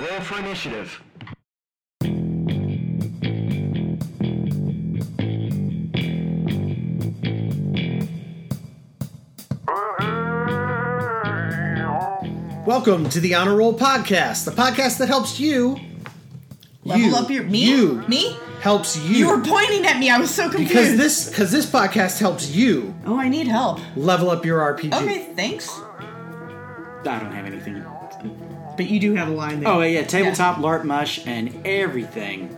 Roll for initiative. Welcome to the Honor Roll Podcast, the podcast that helps you. Level you, up your me. You Me? helps you. You were pointing at me. I was so confused. because this because this podcast helps you Oh, I need help. level up your RPG. Okay, thanks. I don't have anything. But you do have a line there. Oh yeah, tabletop, LARP, mush, and everything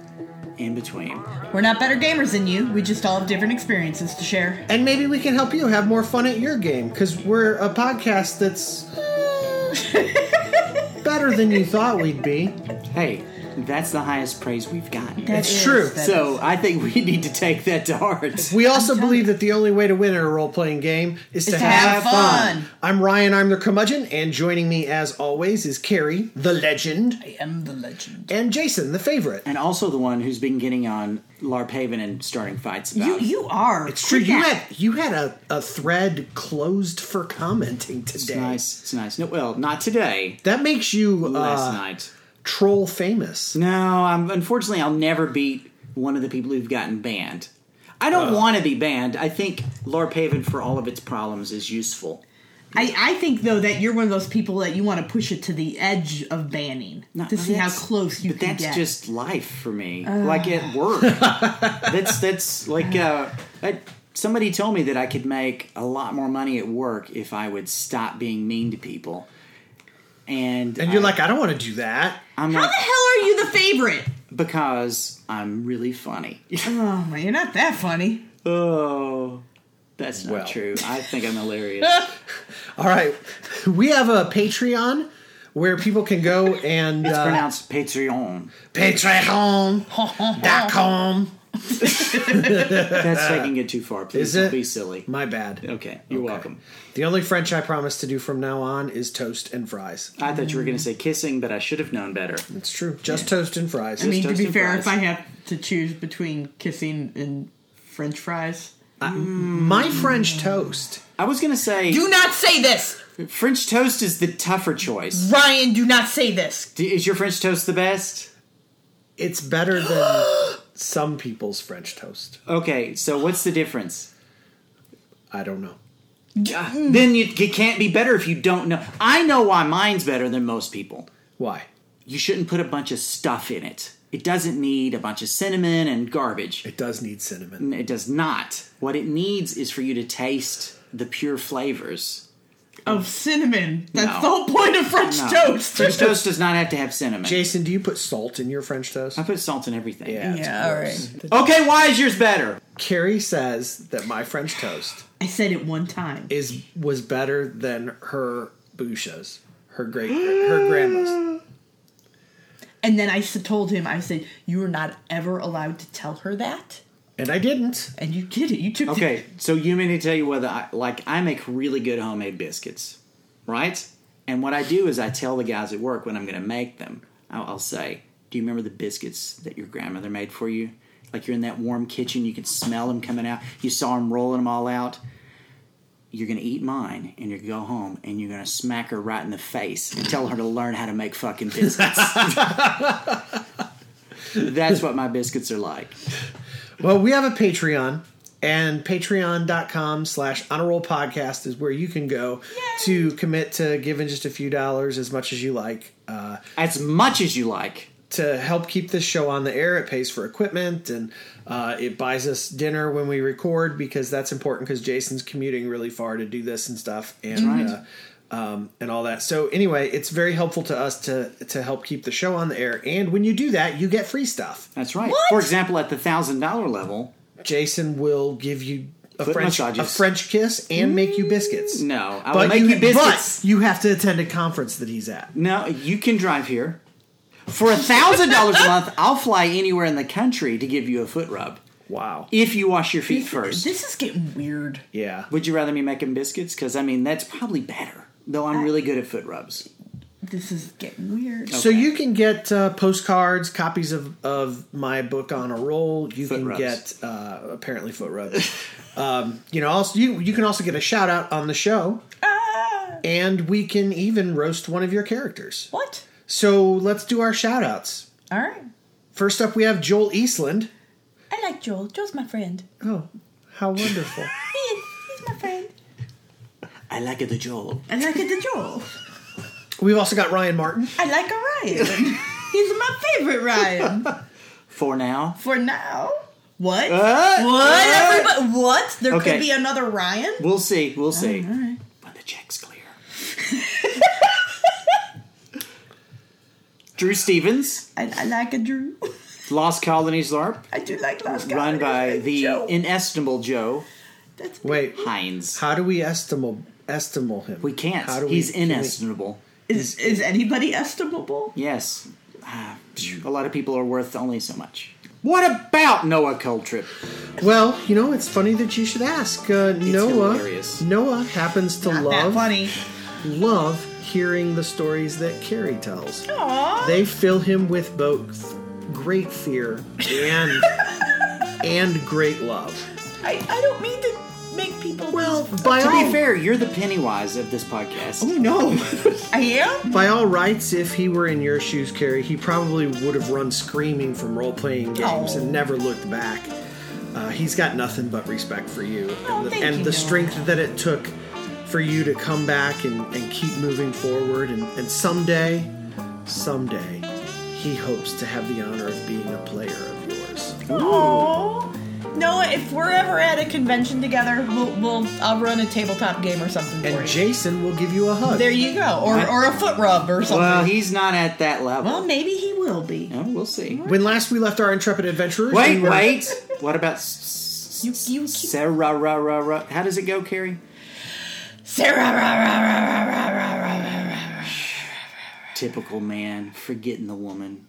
in between. We're not better gamers than you. We just all have different experiences to share. And maybe we can help you have more fun at your game because we're a podcast that's eh, better than you thought we'd be. Hey, that's the highest praise we've gotten. That's It's is- true. that so is- I think we need to take that to heart. We also telling believe that the only way to win at a role playing game is to, to have, have fun. fun. I'm Ryan, I'm the curmudgeon, and joining me as always is Carrie, the legend, I am the legend. and Jason, the favorite. And also the one who's been getting on LARP Haven and starting fights about. You you are. It's true. Quit You had you had a, a thread closed for commenting today. It's nice. It's nice. No, well, not today. That makes you Last uh, night. Troll famous. No, I'm unfortunately I'll never beat one of the people who've gotten banned. I don't want to be banned. I think LARP Haven, for all of its problems, is useful. I, I think though that you're one of those people that you want to push it to the edge of banning No, to see how close you but can that's get. just life for me. like at work, that's that's like uh, I, somebody told me that I could make a lot more money at work if I would stop being mean to people. And And you're I- like, I don't want to do that. I'm how like, the hell are you the favorite? because I'm really funny. Oh man, you're not that funny. oh, that's not Well. true. I think I'm hilarious. All right, we have a Patreon where people can go and It's uh, pronounced Patreon. Patreon.com. That's taking it too far. Please Is don't it? be silly. My bad. Okay, you're welcome. The only French I promise to do from now on is toast and fries. I thought you were going to say kissing, but I should have known better. It's true. Just toast and fries. I mean, to toast be and fair, fries. if I have to choose between kissing and French fries, My French toast. I was going to say do not say this, French toast is the tougher choice. Ryan. Do not say this. D- Is your French toast the best? It's better than some people's French toast. Okay, so what's the difference? I don't know. Ah, Then you, it can't be better if you don't know. I know why mine's better than most people. Why? You shouldn't put a bunch of stuff in it. It doesn't need a bunch of cinnamon and garbage. It does need cinnamon. It does not. What it needs is for you to taste the pure flavors. Of cinnamon. That's No. the whole point of French No. toast. French toast does not have to have cinnamon. Jason, do you put salt in your French toast? I put salt in everything. Yeah, it's Yeah, all gross. right. Okay, why is yours better? Carrie says that my French toast I said it one time. is was better than her bouchas, her great her grandma's. And then I s- told him, I said, you are not ever allowed to tell her that. And I didn't. And you did it. You took the- Okay, so you mean to tell you whether I like I make really good homemade biscuits, right? And what I do is I tell the guys at work when I'm going to make them. I'll, I'll say, "Do you remember the biscuits that your grandmother made for you? Like you're in that warm kitchen, you can smell them coming out. You saw them rolling them all out. You're going to eat mine, and you're going to go home, and you're going to smack her right in the face and tell her to learn how to make fucking biscuits." That's what my biscuits are like. Well, we have a Patreon, and patreon.com slash honor roll podcast is where you can go to commit to giving just a few dollars as much as you like. Uh, As much as you like. to help keep this show on the air, it pays for equipment and uh, it buys us dinner when we record because that's important because Jason's commuting really far to do this and stuff and right. uh, um, and all that. So anyway, it's very helpful to us to to help keep the show on the air. And when you do that, you get free stuff. That's right. What? For example, at the thousand dollar level, Jason will give you a Foot French a. French kiss and make you biscuits. no, I will But make you, you, biscuits. but you have to attend a conference that he's at. No, you can drive here for a thousand dollars a month. I'll fly anywhere in the country to give you a foot rub Wow. if you wash your feet first. This is getting weird. Yeah. Would you rather me making biscuits? Because I mean, that's probably better. Though I'm really good at foot rubs. This is getting weird. So you can get uh, postcards, copies of, of my book on a roll. You Foot can rubs. get uh, apparently foot rubs. um, you know, also you you can also get a shout out on the show, Ah, and we can even roast one of your characters. what? So let's do our shout outs. All right. First up, we have Joel Eastland. I like Joel. Joel's my friend. Oh, how wonderful. He is. He's my friend. I like it, the Joel. I like it, the Joel. We've also got Ryan Martin. I like a Ryan. He's my favorite Ryan. For now. For now. What? Uh, what? Everybody, what? There Okay. could be another Ryan? We'll see. We'll see. All right. When the check's clear. Drew Stevens, I, I like a Drew. Lost Colonies LARP, I do like Lost run by the Joe. inestimable Joe That's Wait, Hines. how do we estimate estimate him? We can't. How do He's can we- inestimable. Is is anybody estimable? Yes. Ah, a lot of people are worth only so much. What about Noah Coltrip? Well, you know, it's funny that you should ask. Uh, Noah, hilarious. Noah happens to Not that love funny. love hearing the stories that Carrie tells. Aww. They fill him with both great fear and and great love. I, I don't mean to make people. Well, by To all be fair, you're the Pennywise of this podcast. Oh no. I am. By all rights, if he were in your shoes, Carrie, he probably would have run screaming from role playing games Oh. and never looked back. Uh, he's got nothing but respect for you Oh, and the, and you, the strength that it took for you to come back and, and keep moving forward. And, and someday, someday, he hopes to have the honor of being a player of yours. Aww. Noah, if we're ever at a convention together, we'll, we'll I'll run a tabletop game or something for And you. Jason will give you a hug. there you go, or or a foot rub or something. Well, he's not at that level. Well, maybe he will be. No, we'll see. when last we left our intrepid adventurers, Wait, we were- wait. What about S- You you keep Sarah? Ra, ra, ra. How does it go, Carrie? Sarah. Rah, rah, rah, rah, rah, rah, rah, rah, rah. Typical man, forgetting the woman.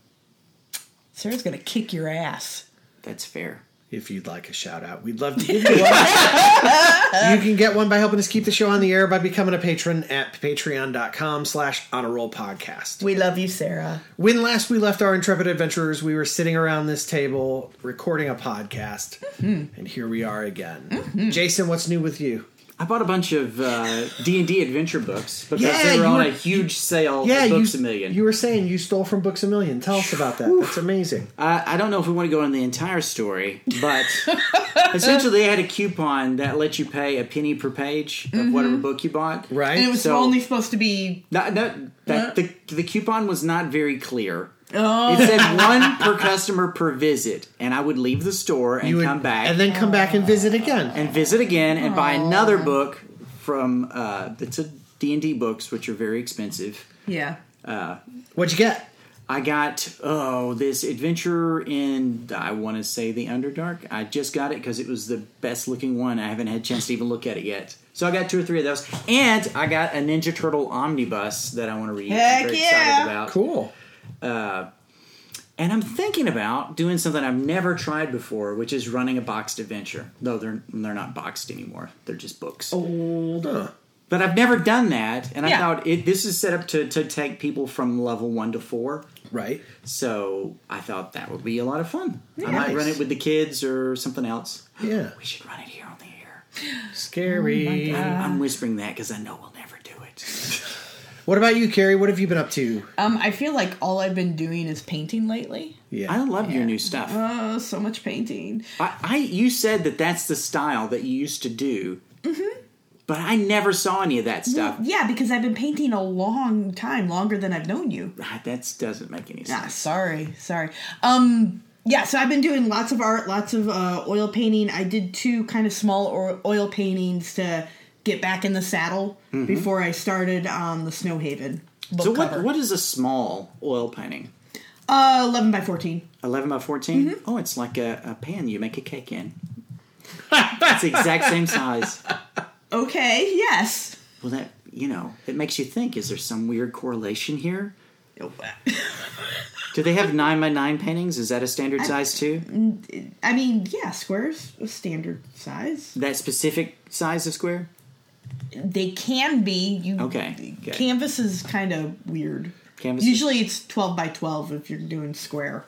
Sarah's gonna kick your ass. That's fair. If you'd like a shout out. We'd love to give you one. you can get one by helping us keep the show on the air by becoming a patron at patreon.com slash on a roll podcast. We love you, Sarah. When last we left our intrepid adventurers, we were sitting around this table recording a podcast. Hmm. And here we are again. Mm-hmm. Jason, what's new with you? I bought a bunch of uh, D and D adventure books because Yeah, they were on were- a huge sale. Yeah, at Books you, a Million. you were saying you stole from Books a Million. Tell us about that. That's amazing. I, I don't know if we want to go into the entire story, but essentially they had a coupon that let you pay a penny per page of whatever book you bought. Right? And it was So- only supposed to be. Not, not, that, the, the coupon was not very clear. Oh, It said one per customer per visit, and I would leave the store and you would come back And then come back and visit again. and visit again and buy another book from uh, that's a D&D books, which are very expensive. yeah. What'd you get? I got oh this adventure in I want to say the Underdark. I just got it because it was the best looking one. I haven't had a chance to even look at it yet. So I got two or three of those, and I got a Ninja Turtle omnibus that I want to read. Heck I'm very yeah. excited about. Cool. Uh, and I'm thinking about doing something I've never tried before, which is running a boxed adventure. Though they're they're not boxed anymore; they're just books. Oh. Huh. But I've never done that, and I thought it, this is set up to to take people from level one to four. Right. So I thought that would be a lot of fun. I Nice. might run it with the kids or something else. Yeah. We should run it here on the air. Scary. Oh I'm whispering that because I know we'll never do it. What about you, Carrie? What have you been up to? Um, I feel like all I've been doing is painting lately. Yeah. I love your new stuff. Oh, so much painting. I, I you said that that's the style that you used to do, Mm-hmm. but I never saw any of that stuff. Yeah, because I've been painting a long time, longer than I've known you. Ah, That doesn't make any Ah, sense. sorry, sorry. Um, yeah, so I've been doing lots of art, lots of uh, oil painting. I did two kind of small oil paintings to get back in the saddle before I started on the Snowhaven So what cover. what is a small oil painting? Uh, eleven by fourteen. Eleven by 14 Mm-hmm. Oh, it's like a, a pan you make a cake in. it's the exact same size. Okay, yes. Well, that you know, it makes you think: is there some weird correlation here? Do they have nine by nine paintings? Is that a standard size too? I mean, yeah, squares a standard size. That specific size of square? They can be. You Okay, okay. Canvas is kind of weird. Canvas Usually it's twelve by twelve if you're doing square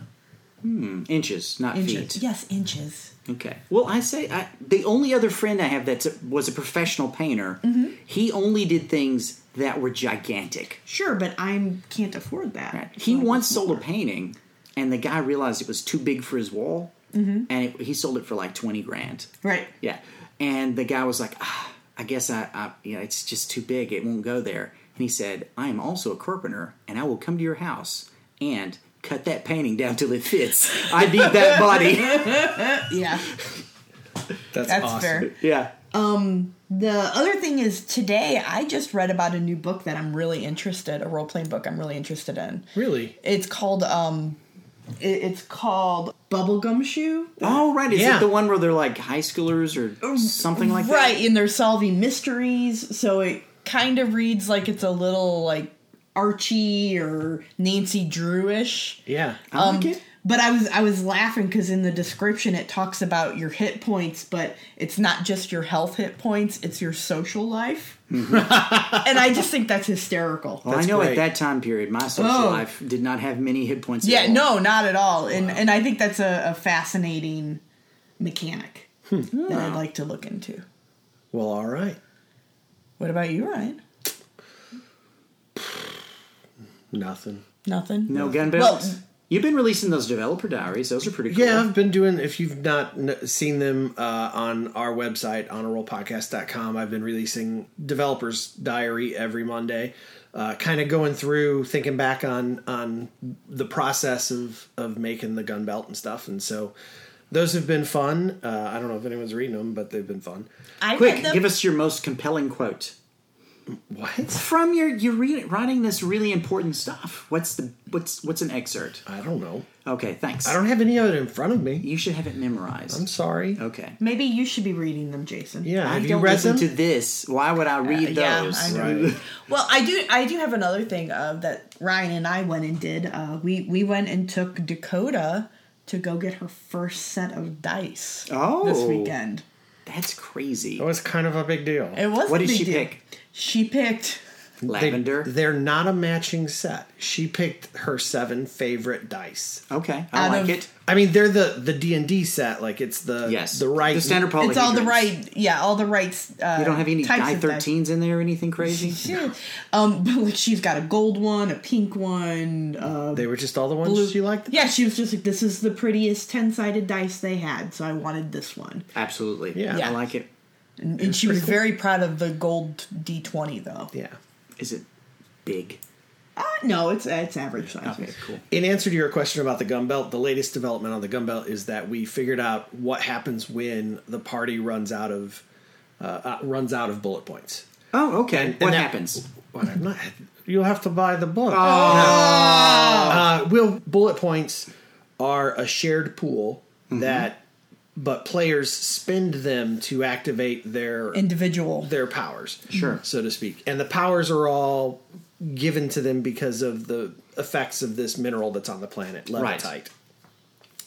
Hmm. Inches, not inches. feet. Yes, inches. Okay. Well, I say I, the only other friend I have that was a professional painter. Mm-hmm. He only did things that were gigantic. Sure, but I can't afford that. He So once sold a painting, and the guy realized it was too big for his wall, Mm-hmm. and it, he sold it for like twenty grand. Right. Yeah, and the guy was like, ah, "I guess I, I, you know, it's just too big. It won't go there." And he said, "I am also a carpenter, and I will come to your house and cut that painting down till it fits. I need that body." Yeah. That's, That's awesome. fair. yeah. Um, The other thing is today I just read about a new book that I'm really interested, a role playing book I'm really interested in. Really? It's called um it, it's called Bubblegum Shoe. Oh, right. Is Yeah. it the one where they're like high schoolers or oh, something like that? Right, and they're solving mysteries, so it kind of reads like it's a little like Archie or Nancy Drewish. Yeah. I like um, it. But I was I was laughing because in the description it talks about your hit points, but it's not just your health hit points; it's your social life. Mm-hmm. and I just think that's hysterical. Well, I know great. at that time period, my social Oh. life did not have many hit points. at Yeah, all. no, not at all. And and I think that's a, a fascinating mechanic hmm. that I'd hmm. like to look into. Well, all right. What about you, Ryan? Nothing. Nothing. No gun Well, belts. You've been releasing those developer diaries. Those are pretty cool. Yeah, I've been doing. If you've not seen them uh, on our website, honorrollpodcast.com, I've been releasing developers diary every Monday, uh, kind of going through, thinking back on on the process of of making the gun belt and stuff, and so those have been fun. Uh, I don't know if anyone's reading them, but they've been fun. I Quick, them. give us your most compelling quote What? from your you're re- writing this really important stuff. What's the what's what's an excerpt? I don't know. Okay, thanks. I don't have any of it in front of me. You should have it memorized. I'm sorry. okay. Maybe you should be reading them, Jason. Yeah, I have you don't read listen them? to this. Why would I read Yeah, those? I know. Right. Well, I do. I do have another thing uh, that Ryan and I went and did. Uh, we we went and took Dakota to go get her first set of dice. Oh. this weekend. That's crazy. It was kind of a big deal. It was. What did she deal. pick? She picked. Lavender. They, are not a matching set. She picked her seven favorite dice. okay, I Out like of- it. I mean, they're the the D and D set. Like it's the Yes, the right the standard polyhedrons. It's all the right. Yeah, all the right. Uh, You don't have any types die of thirteens in there or anything crazy. Yeah. Um, but like she's got a gold one, a pink one. Uh, They were just all the ones blue. she liked. Yeah, she was just like, "This is the prettiest ten sided dice they had," so I wanted this one. Absolutely. Yeah. Yeah. I like it. And, and she was very proud of the gold D twenty though. Yeah. Is it big? Uh, no, it's it's average size. Okay, cool. In answer to your question about the gun belt, the latest development on the gun belt is that we figured out what happens when the party runs out of uh, uh, runs out of bullet points. Oh, okay. And- what that- happens? Well, I'm not, you'll have to buy the book. Oh. Uh, will bullet points are a shared pool that, but players spend them to activate their Individual. their powers, Sure. so to speak. And the powers are all given to them because of the effects of this mineral that's on the planet, Right. levitite.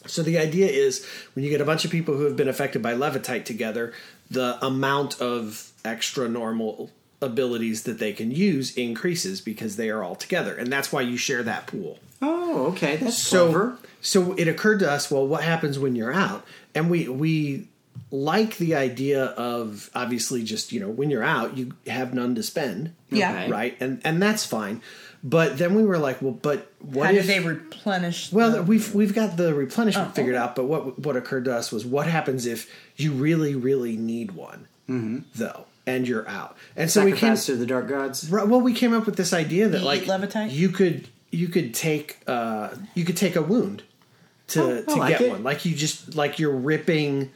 So the idea is when you get a bunch of people who have been affected by levitite together, the amount of extra normal abilities that they can use increases because they are all together, and that's why you share that pool. Oh, okay. That's So, clever. so it occurred to us, well, what happens when you're out? And we we like the idea of obviously just you know when you're out, you have none to spend, Yeah. Okay. right? And and that's fine. But then we were like, well, but what How if did they replenish? well, the- we've we've got the replenishment Oh, figured okay. out, but what what occurred to us was what happens if you really really need one mm-hmm. though, and you're out, and so we came. Sacrifice to the dark gods. Right, Well, we came up with this idea that like eat levitite? you could you could take uh you could take a wound to Oh, to like get it. one, like you just like you're ripping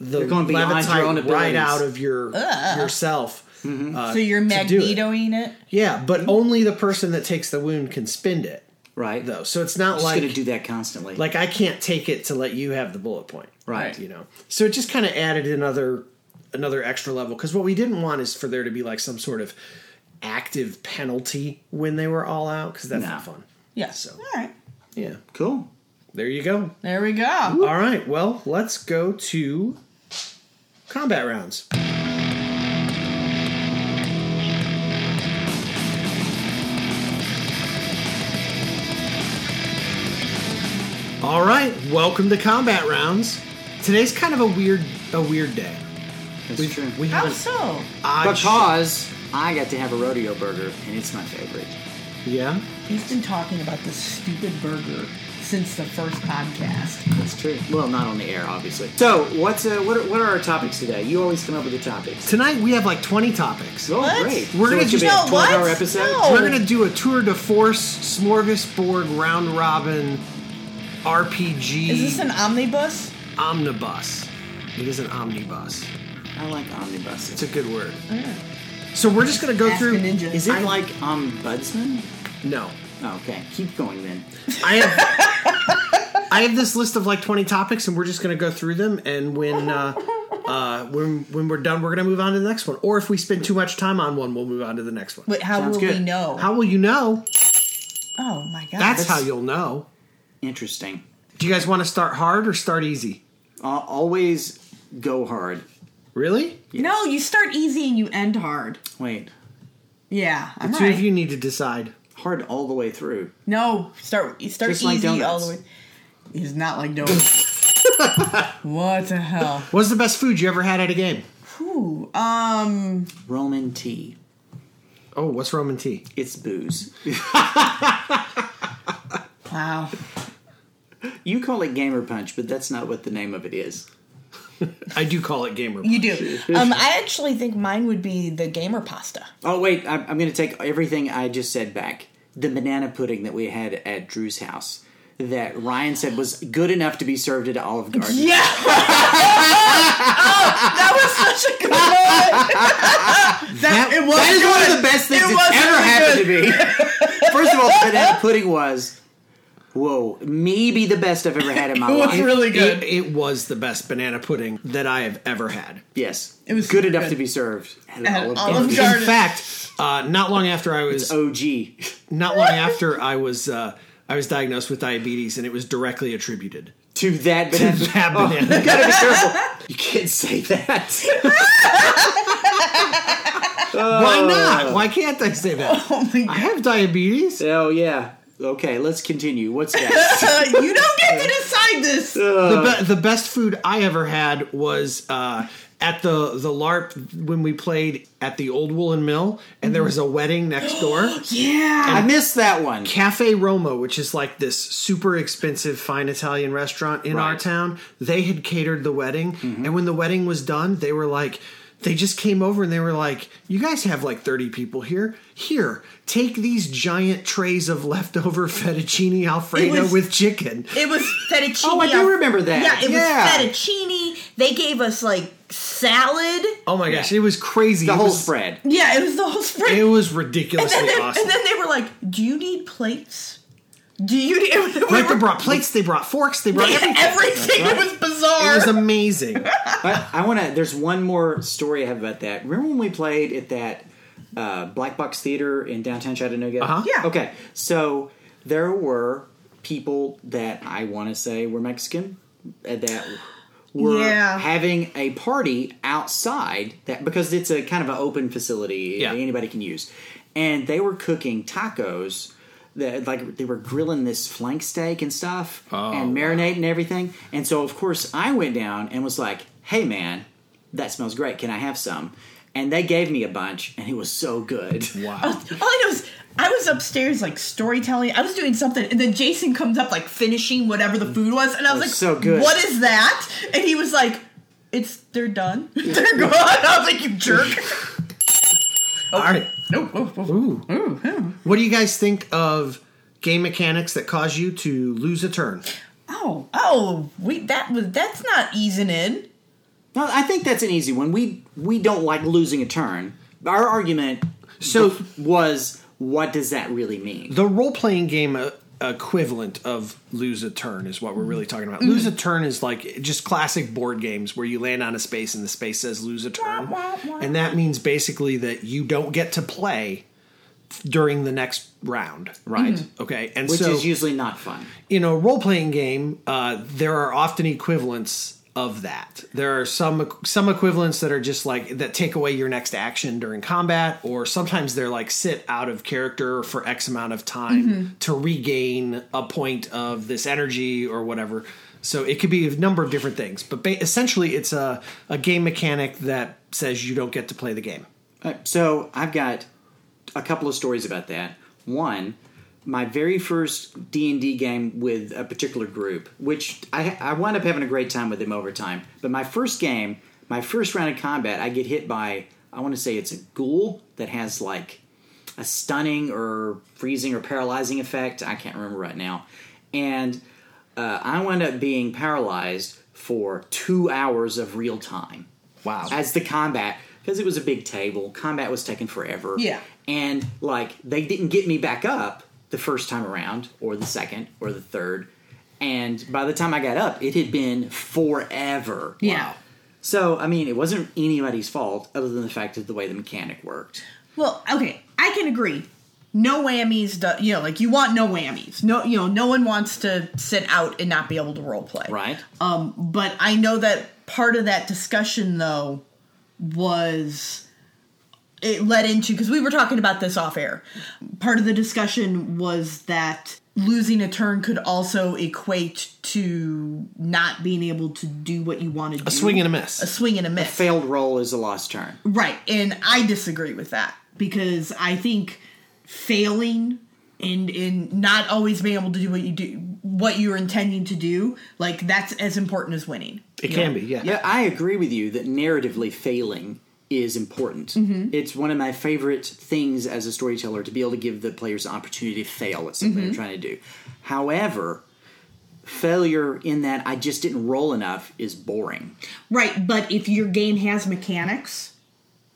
the You're going beyond your levitite right out of your yourself. Mm-hmm. Uh, so you're to do it. magnetoing it. Yeah, but only the person that takes the wound can spend it Right. though. So it's not Just like going to do that constantly. like I can't take it to let you have the bullet point. Right. You know. So it just kind of added another another extra level because what we didn't want is for there to be like some sort of active penalty when they were all out because that's No. not fun. Yeah. So- All right. Yeah. cool. There you go. There we go. All right. Well, let's go to combat rounds. All right. Welcome to combat rounds. Today's kind of a weird a weird day. That's we, true. we How haven't. so? odd Because I got to have a rodeo burger, and it's my favorite. yeah. He's been talking about this stupid burger since the first podcast. That's true. Well, not on the air, obviously. So, what's uh, what are, what are our topics today? You always come up with the topics. Tonight we have like 20 topics. Oh, What? great! We're so gonna it's just- a No, what? twelve-hour episode. No. We're gonna do a tour de force, smorgasbord, round robin, RPG Is this an omnibus? omnibus. It is an omnibus. I like omnibuses. It's a good word. So we're just gonna go Ask through. a ninja. Is it I- like ombudsman? No, Oh, okay, keep going then. I have. I have this list of like 20 topics, and we're just gonna go through them. And when uh, uh, when when we're done, we're gonna move on to the next one. Or if we spend too much time on one, we'll move on to the next one. Wait, how Sounds will good. we know? How will you know? oh my god. That's That's- how you'll know. Interesting. Do you guys want to start hard or start easy? Uh, always go hard. Really? No, you start easy and you end hard. Wait, Yeah, I'm The two right. of you need to decide. hard all the way through. No, start you start Just like easy all the way. It's not like donuts. what the hell? What's the best food you ever had at a game? Ooh, um, Roman tea. Oh, what's Roman tea? It's booze. wow. You call it gamer punch, but that's not what the name of it is. I do call it gamer. You do. Um, I actually think mine would be the gamer pasta. Oh wait, I'm, I'm going to take everything I just said back. The banana pudding that we had at Drew's house that Ryan said was good enough to be served at Olive Garden. Yeah. oh, that was such a good one. that, it was That is good. one of the best things It that's ever really happened good. to me. First of all, the banana pudding was, whoa, maybe the best I've ever had in my life. It was life. really good. It, it was the best banana pudding that I have ever had. yes, It was good enough good. to be served at, At Olive Olive Garden. Garden. In fact, uh, not long after I was OG. not long after I was uh, I was diagnosed with diabetes, and it was directly attributed To that to banana. Oh, you gotta be careful. You can't say that. Why not? Why can't I say that? Oh I have diabetes. oh yeah. Okay, let's continue. What's next? Uh, you don't get to decide this. The, be- the best food I ever had was uh, at the the LARP when we played at the Old Woolen Mill, and there was a wedding next door. Yeah. I missed that one. Cafe Roma, which is like this super expensive fine Italian restaurant in our Right. town, they had catered the wedding. And when the wedding was done, they were like, they just came over and they were like, You guys have like 30 people here. Here, take these giant trays of leftover fettuccine Alfredo was- with chicken. It was fettuccine. Oh, I do remember that. Yeah, it Yeah. was fettuccine. They gave us like salad. Oh my gosh, it was crazy. The It whole was- spread. Yeah, it was the whole spread. It was and, ridiculously then they, awesome. and then they were like, "Do you need plates? Do you need?" we Right, they brought plates, they brought forks, they brought they had everything. everything. It was bizarre. It was amazing. But I want to. There's one more story I have about that. Remember when we played at that uh, Black Box Theater in downtown Chattanooga? Uh-huh. Yeah. Okay, so there were people that I want to say were Mexican uh, that were Yeah. having a party outside that because it's a kind of an open facility Yeah. anybody can use, and they were cooking tacos. That like they were grilling this flank steak and stuff Oh, and marinating everything, and so of course I went down and was like, "Hey man, that smells great. Can I have some?" And they gave me a bunch, and it was so good. Wow. All I know is I was upstairs like storytelling. I was doing something, and then Jason comes up like finishing whatever the food was, and I was Oh, like, so good. What is that?" And he was like, "It's they're done. they're gone." I was like, "You jerk." All right. Oh, oh, oh. Ooh. Ooh, yeah. What do you guys think of game mechanics that cause you to lose a turn? oh, oh, we that was that's not easing in. Well, I think that's an easy one. We we don't like losing a turn. Our argument So- was, what does that really mean? The role playing game uh, equivalent of lose a turn is what we're really mm. talking about. Mm-hmm. Lose a turn is like just classic board games where you land on a space and the space says lose a turn. Wah, wah, wah. And that means basically that you don't get to play during the next round. Right. Mm-hmm. Okay. And Which so is usually not fun. in a role playing game, uh, there are often equivalents of that. There are some some equivalents that are just like that take away your next action during combat, or sometimes they're like sit out of character for X amount of time mm-hmm. to regain a point of this energy or whatever. So it could be a number of different things, but ba- essentially it's a, a game mechanic that says you don't get to play the game. So I've got a couple of stories about that. One, my very first D and D game with a particular group, which I, I wound up having a great time with them over time. But my first game, my first round of combat, I get hit by I want to say it's a ghoul that has like a stunning or freezing or paralyzing effect. I can't remember right now, and uh, I wound up being paralyzed for two hours of real time Wow. as the combat because it was a big table. Combat was taking forever. Yeah. and like they didn't get me back up the first time around, or the second, or the third, and by the time I got up, it had been forever. Yeah. So I mean, it wasn't anybody's fault other than the fact of the way the mechanic worked. Well, okay, I can agree. No whammies, do, you know, like you want no whammies. No, you know, no one wants to sit out and not be able to role play. Right. Um, but I know that part of that discussion though was it led into because we were talking about this off air. Part of the discussion was that losing a turn could also equate to not being able to do what you want to do. a swing and a miss. a swing and a miss. A failed roll is a lost turn. Right, and I disagree with that because I think failing and and not always being able to do what you do what you're intending to do, like that's as important as winning. it can be, yeah. Yeah, I agree with you that narratively failing is important. Mm-hmm. It's one of my favorite things as a storyteller to be able to give the players an opportunity to fail at something Mm-hmm. they're trying to do. However, failure in that I just didn't roll enough is boring. Right, but if your game has mechanics,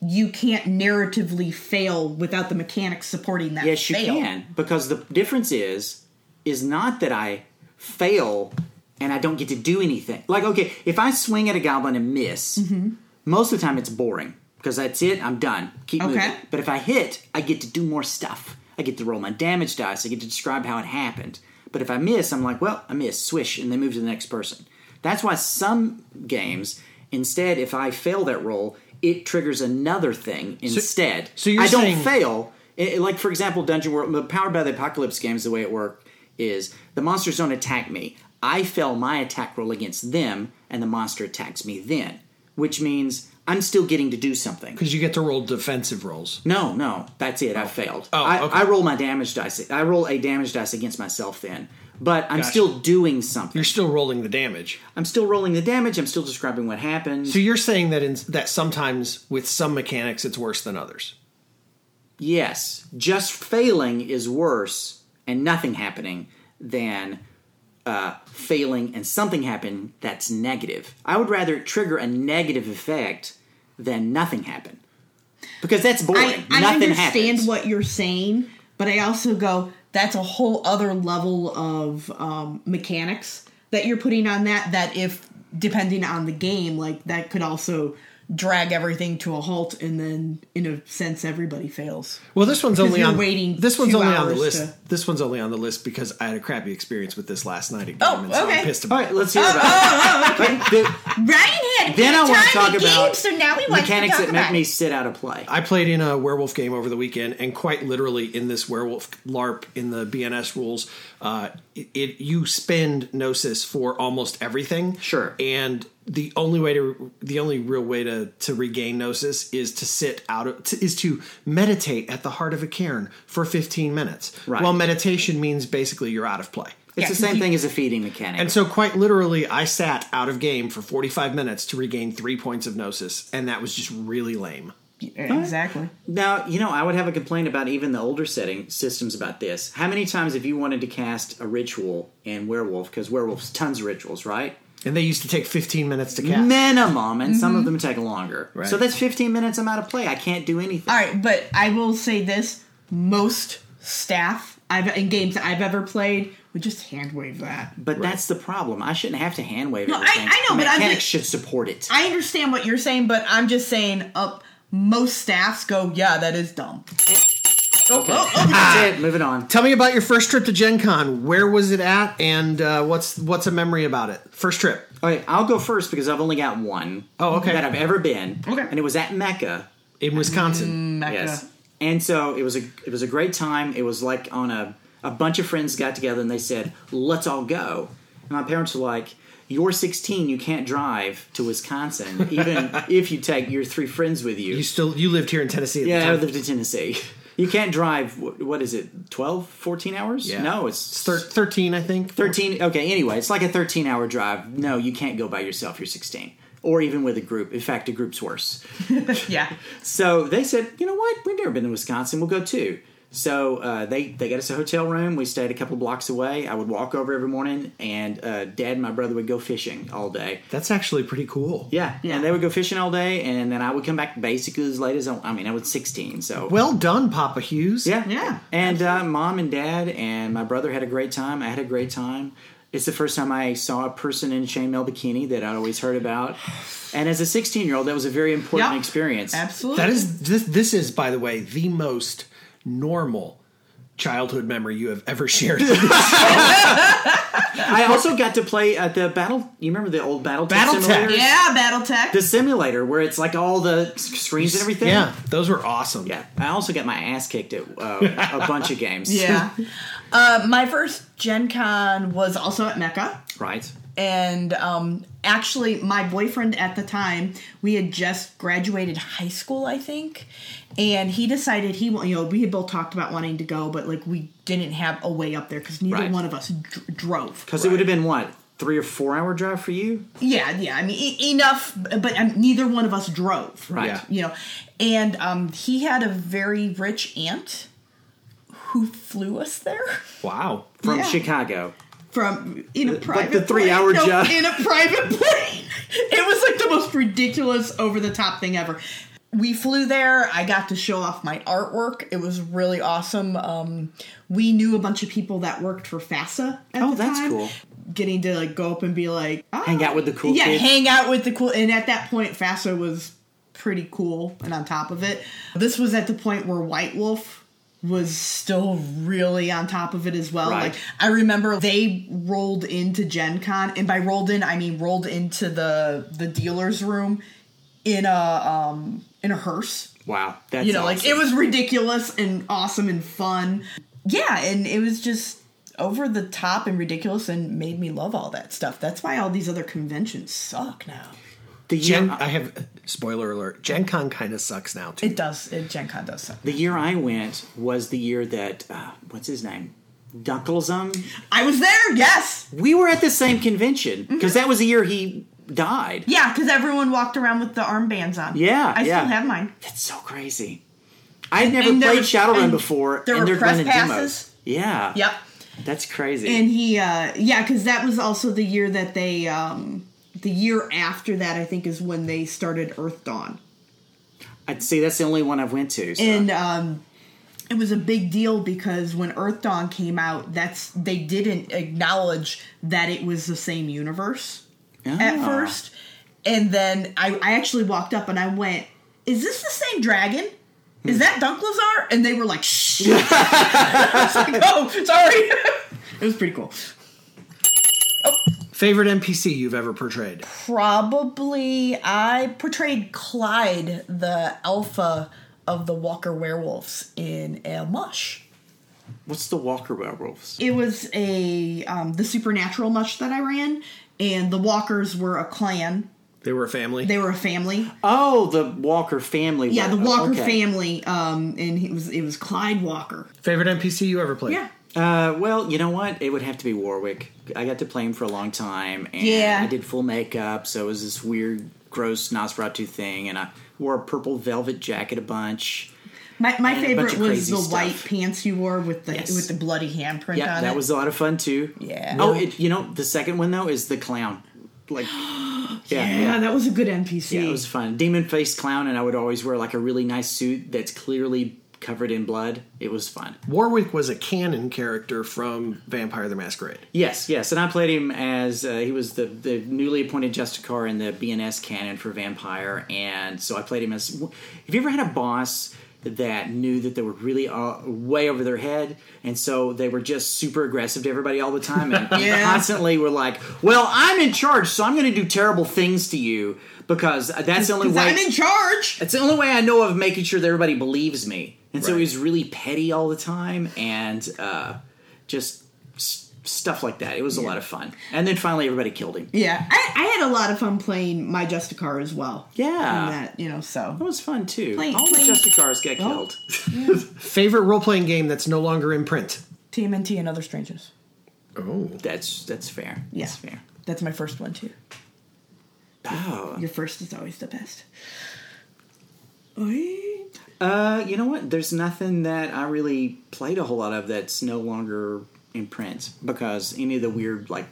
you can't narratively fail without the mechanics supporting that Yes, you fail. can because the difference is is not that I fail and I don't get to do anything. Like, okay, if I swing at a goblin and miss, Mm-hmm. Most of the time it's boring because that's it. I'm done. Keep Okay. moving. But if I hit, I get to do more stuff. I get to roll my damage dice. I get to describe how it happened. But if I miss, I'm like, well, I missed. Swish, and they move to the next person. That's why some games, instead, if I fail that roll, it triggers another thing instead. so you're I don't saying- fail. It- it- like for example, Dungeon World, the Powered by the Apocalypse games, the way it worked is the monsters don't attack me. I fail my attack roll against them, and the monster attacks me then, which means I'm still getting to do something. Because you get to roll defensive rolls. No, no, that's it. I oh. failed. Oh, I, okay. I roll my damage dice. I roll a damage dice against myself then, but I'm Gotcha. still doing something. You're still rolling the damage. I'm still rolling the damage. I'm still describing what happened. So you're saying that in, that sometimes with some mechanics it's worse than others. Yes, just failing is worse and nothing happening than uh, failing and something happen that's negative. I would rather trigger a negative effect than nothing happen because that's boring. I, I nothing understand happens. what you're saying, but I also go, that's a whole other level of um, mechanics that you're putting on that. That if depending on the game, like that could also drag everything to a halt, and then in a sense, everybody fails. Well, this one's only on waiting This one's only on the list. to- This one's only on the list because I had a crappy experience with this last night at Oh, game, and so okay. I'm pissed All about right, it. let's hear about it. But the- Ryan had then I good want to talk at about games, so now we want mechanics to talk that make me sit out of play. I played in a werewolf game over the weekend, and quite literally in this werewolf LARP in the BNS rules, uh, it, it you spend gnosis for almost everything. Sure. and the only way to the only real way to to regain gnosis is to sit out of to, is to meditate at the heart of a cairn for 15 minutes. Right. Well, meditation means basically you're out of play. It's Yeah, the same you- thing as a feeding mechanic. And so, quite literally, I sat out of game for 45 minutes to regain three points of gnosis, and that was just really lame. Exactly. Now, you know, I would have a complaint about even the older setting systems about this. How many times have you wanted to cast a ritual in Werewolf? Because werewolves tons of rituals, right? And they used to take 15 minutes to cast. Minimum, and some of them take longer. Right. So that's 15 minutes I'm out of play. I can't do anything. All right, but I will say this: most staff I've in games that I've ever played would just hand wave that. But that's the problem. I shouldn't have to hand wave No, I- everything. I know, The but I'm mechanics just- should support it. I understand what you're saying, but I'm just saying, uh, most staffs go, yeah, that is dumb. Oh, oh, oh. That's it. Moving on. Tell me about your first trip to Gen Con. Where was it at, and uh, what's what's a memory about it? First trip. Okay, I'll go first because I've only got one. Oh, okay. That I've ever been. Okay. And it was at Mecca. in Wisconsin. Mecca. Yes. And so it was a it was a great time. It was like on a a bunch of friends got together and they said, "Let's all go." And my parents were like, "You're 16. You can't drive to Wisconsin, even if you take your three friends with you." You still you lived here in Tennessee at yeah, I the time. lived in Tennessee. You can't drive. What is it? 12, 14 hours? Yeah. No, It's it's thir- thirteen, I think. 13 okay anyway it's like a 13 hour drive no you can't go by yourself you're 16 or even with a group in fact a group's worse Yeah. so they said you know what we've never been to wisconsin we'll go too so uh, they they got us a hotel room we stayed a couple blocks away i would walk over every morning and uh, dad and my brother would go fishing all day That's actually pretty cool. yeah, Yeah. and they would go fishing all day and then i would come back basically as late as i, I mean i was 16 so Well done, Papa Hughes. yeah, Yeah, And uh, mom and dad and my brother had a great time. I had a great time. It's the first time I saw a person in a chainmail bikini that I'd always heard about. And as a 16 year old, that was a very important Yep. experience. Absolutely. That is this. This is, by the way, the most normal childhood memory you have ever shared. I also got to play at the battle. You remember the old battle Battletech. simulator? Yeah, BattleTech. The simulator where it's like all the screens and everything. yeah, those were awesome. Yeah. I also got my ass kicked at uh, a bunch of games. yeah. uh, my first Gen Con was also at Mecca. Right. And um, actually, my boyfriend at the time, we had just graduated high school, I think. And he decided he, wa- you know, we had both talked about wanting to go, but like we didn't have a way up there because neither Right. one of us dr- drove. Because it would have been what? Three or four hour drive for you? Yeah, yeah. I mean, e- enough, but um, neither one of us drove. Right. Yeah. You know, and um, he had a very rich aunt who flew us there Wow. From Yeah. Chicago. From in a private plane. Like the three-hour plane. job. in a private plane. It was like the most ridiculous, over the top thing ever. We flew there. I got to show off my artwork. It was really awesome. Um, we knew a bunch of people that worked for FASA at Oh, that's time. cool. Getting to like go up and be like ah. Hang out with the cool yeah, kids. hang out with the cool. And at that point, FASA was pretty cool. And on top of it, this was at the point where White Wolf was still really on top of it as well. Right. Like I remember they rolled into Gen Con, and by rolled in I mean rolled into the the dealer's room in a um in a hearse. Wow. That's you know, like it was ridiculous and awesome and fun. Yeah, and it was just over the top and ridiculous and made me love all that stuff. That's why all these other conventions suck now. The year, Gen, I have spoiler alert. Gen Con kind of sucks now too. It does. It Gen Con does suck. the year I went was the year that uh, what's his name, Dunkelzahn. I was there. Yes. We were at the same convention Mm-hmm. because that was the year he died. Yeah, because everyone walked around with the armbands on. Yeah, I yeah. still have mine. That's so crazy. I had never and played was- Shadowrun before, there and were they're press running passes. demos. Yeah, Yep. that's crazy. And he, uh yeah, because that was also the year that they, um the year after that, I think, is when they started Earth Dawn. I'd say that's the only one I've went to. So. and um it was a big deal because when Earth Dawn came out, that's they didn't acknowledge that it was the same universe at Ah. first, and then I, I actually walked up and I went, "Is this the same dragon? Is that Dunkelzahn?" And they were like, "Shh." I was like, "Oh, sorry." it was pretty cool. Favorite NPC you've ever portrayed? Probably, I portrayed Clyde, the alpha of the Walker werewolves in a mush. What's the Walker Werewolves? It was a um, the supernatural mush that I ran, and the Walkers were a clan. They were a family. They were a family. Oh, the Walker family. Yeah, the. Walker Okay. family. Um, and it was it was Clyde Walker. Favorite NPC you ever played? Yeah. Uh, well, you know what? It would have to be Warwick. I got to play him for a long time, and Yeah. I did full makeup, so it was this weird, gross Nosferatu thing, and I wore a purple velvet jacket a bunch. My, my And a bunch favorite was the stuff. white pants you wore with the Yes. with the bloody handprint Yeah, on that it. was a lot of fun too. Yeah. Oh, it, you know, the second one though is the clown. Like, yeah, yeah, that was a good NPC. Yeah, it was fun. Demon faced clown, and I would always wear like a really nice suit that's clearly covered in blood. It was fun. Warwick was a canon character from Vampire the Masquerade. Yes, yes, and I played him as uh, he was the the newly appointed Justicar in the BNS canon for Vampire, and so I played him as. Have you ever had a boss that knew that they were really uh, way over their head, and so they were just super aggressive to everybody all the time, and Yeah. constantly were like, "Well, I'm in charge, so I'm going to do terrible things to you because that's the only way." I'm in charge. It's the only way I know of making sure that everybody believes me. And so Right. he was really petty all the time and uh, just s- stuff like that. It was a lot of fun. And then finally everybody killed him. Yeah, I, I had a lot of fun playing my Justicar as well. Yeah. that you know, so That was fun too. Plain- all the Justicars get Oh. killed. Favorite role playing game that's no longer in print. TMNT and Other Strangeness. Oh, That's that's fair. Yeah, That's fair. That's my first one too. Oh. Your first is always the best. Oy. Uh, you know what? There's nothing that I really played a whole lot of that's no longer in print because any of the weird like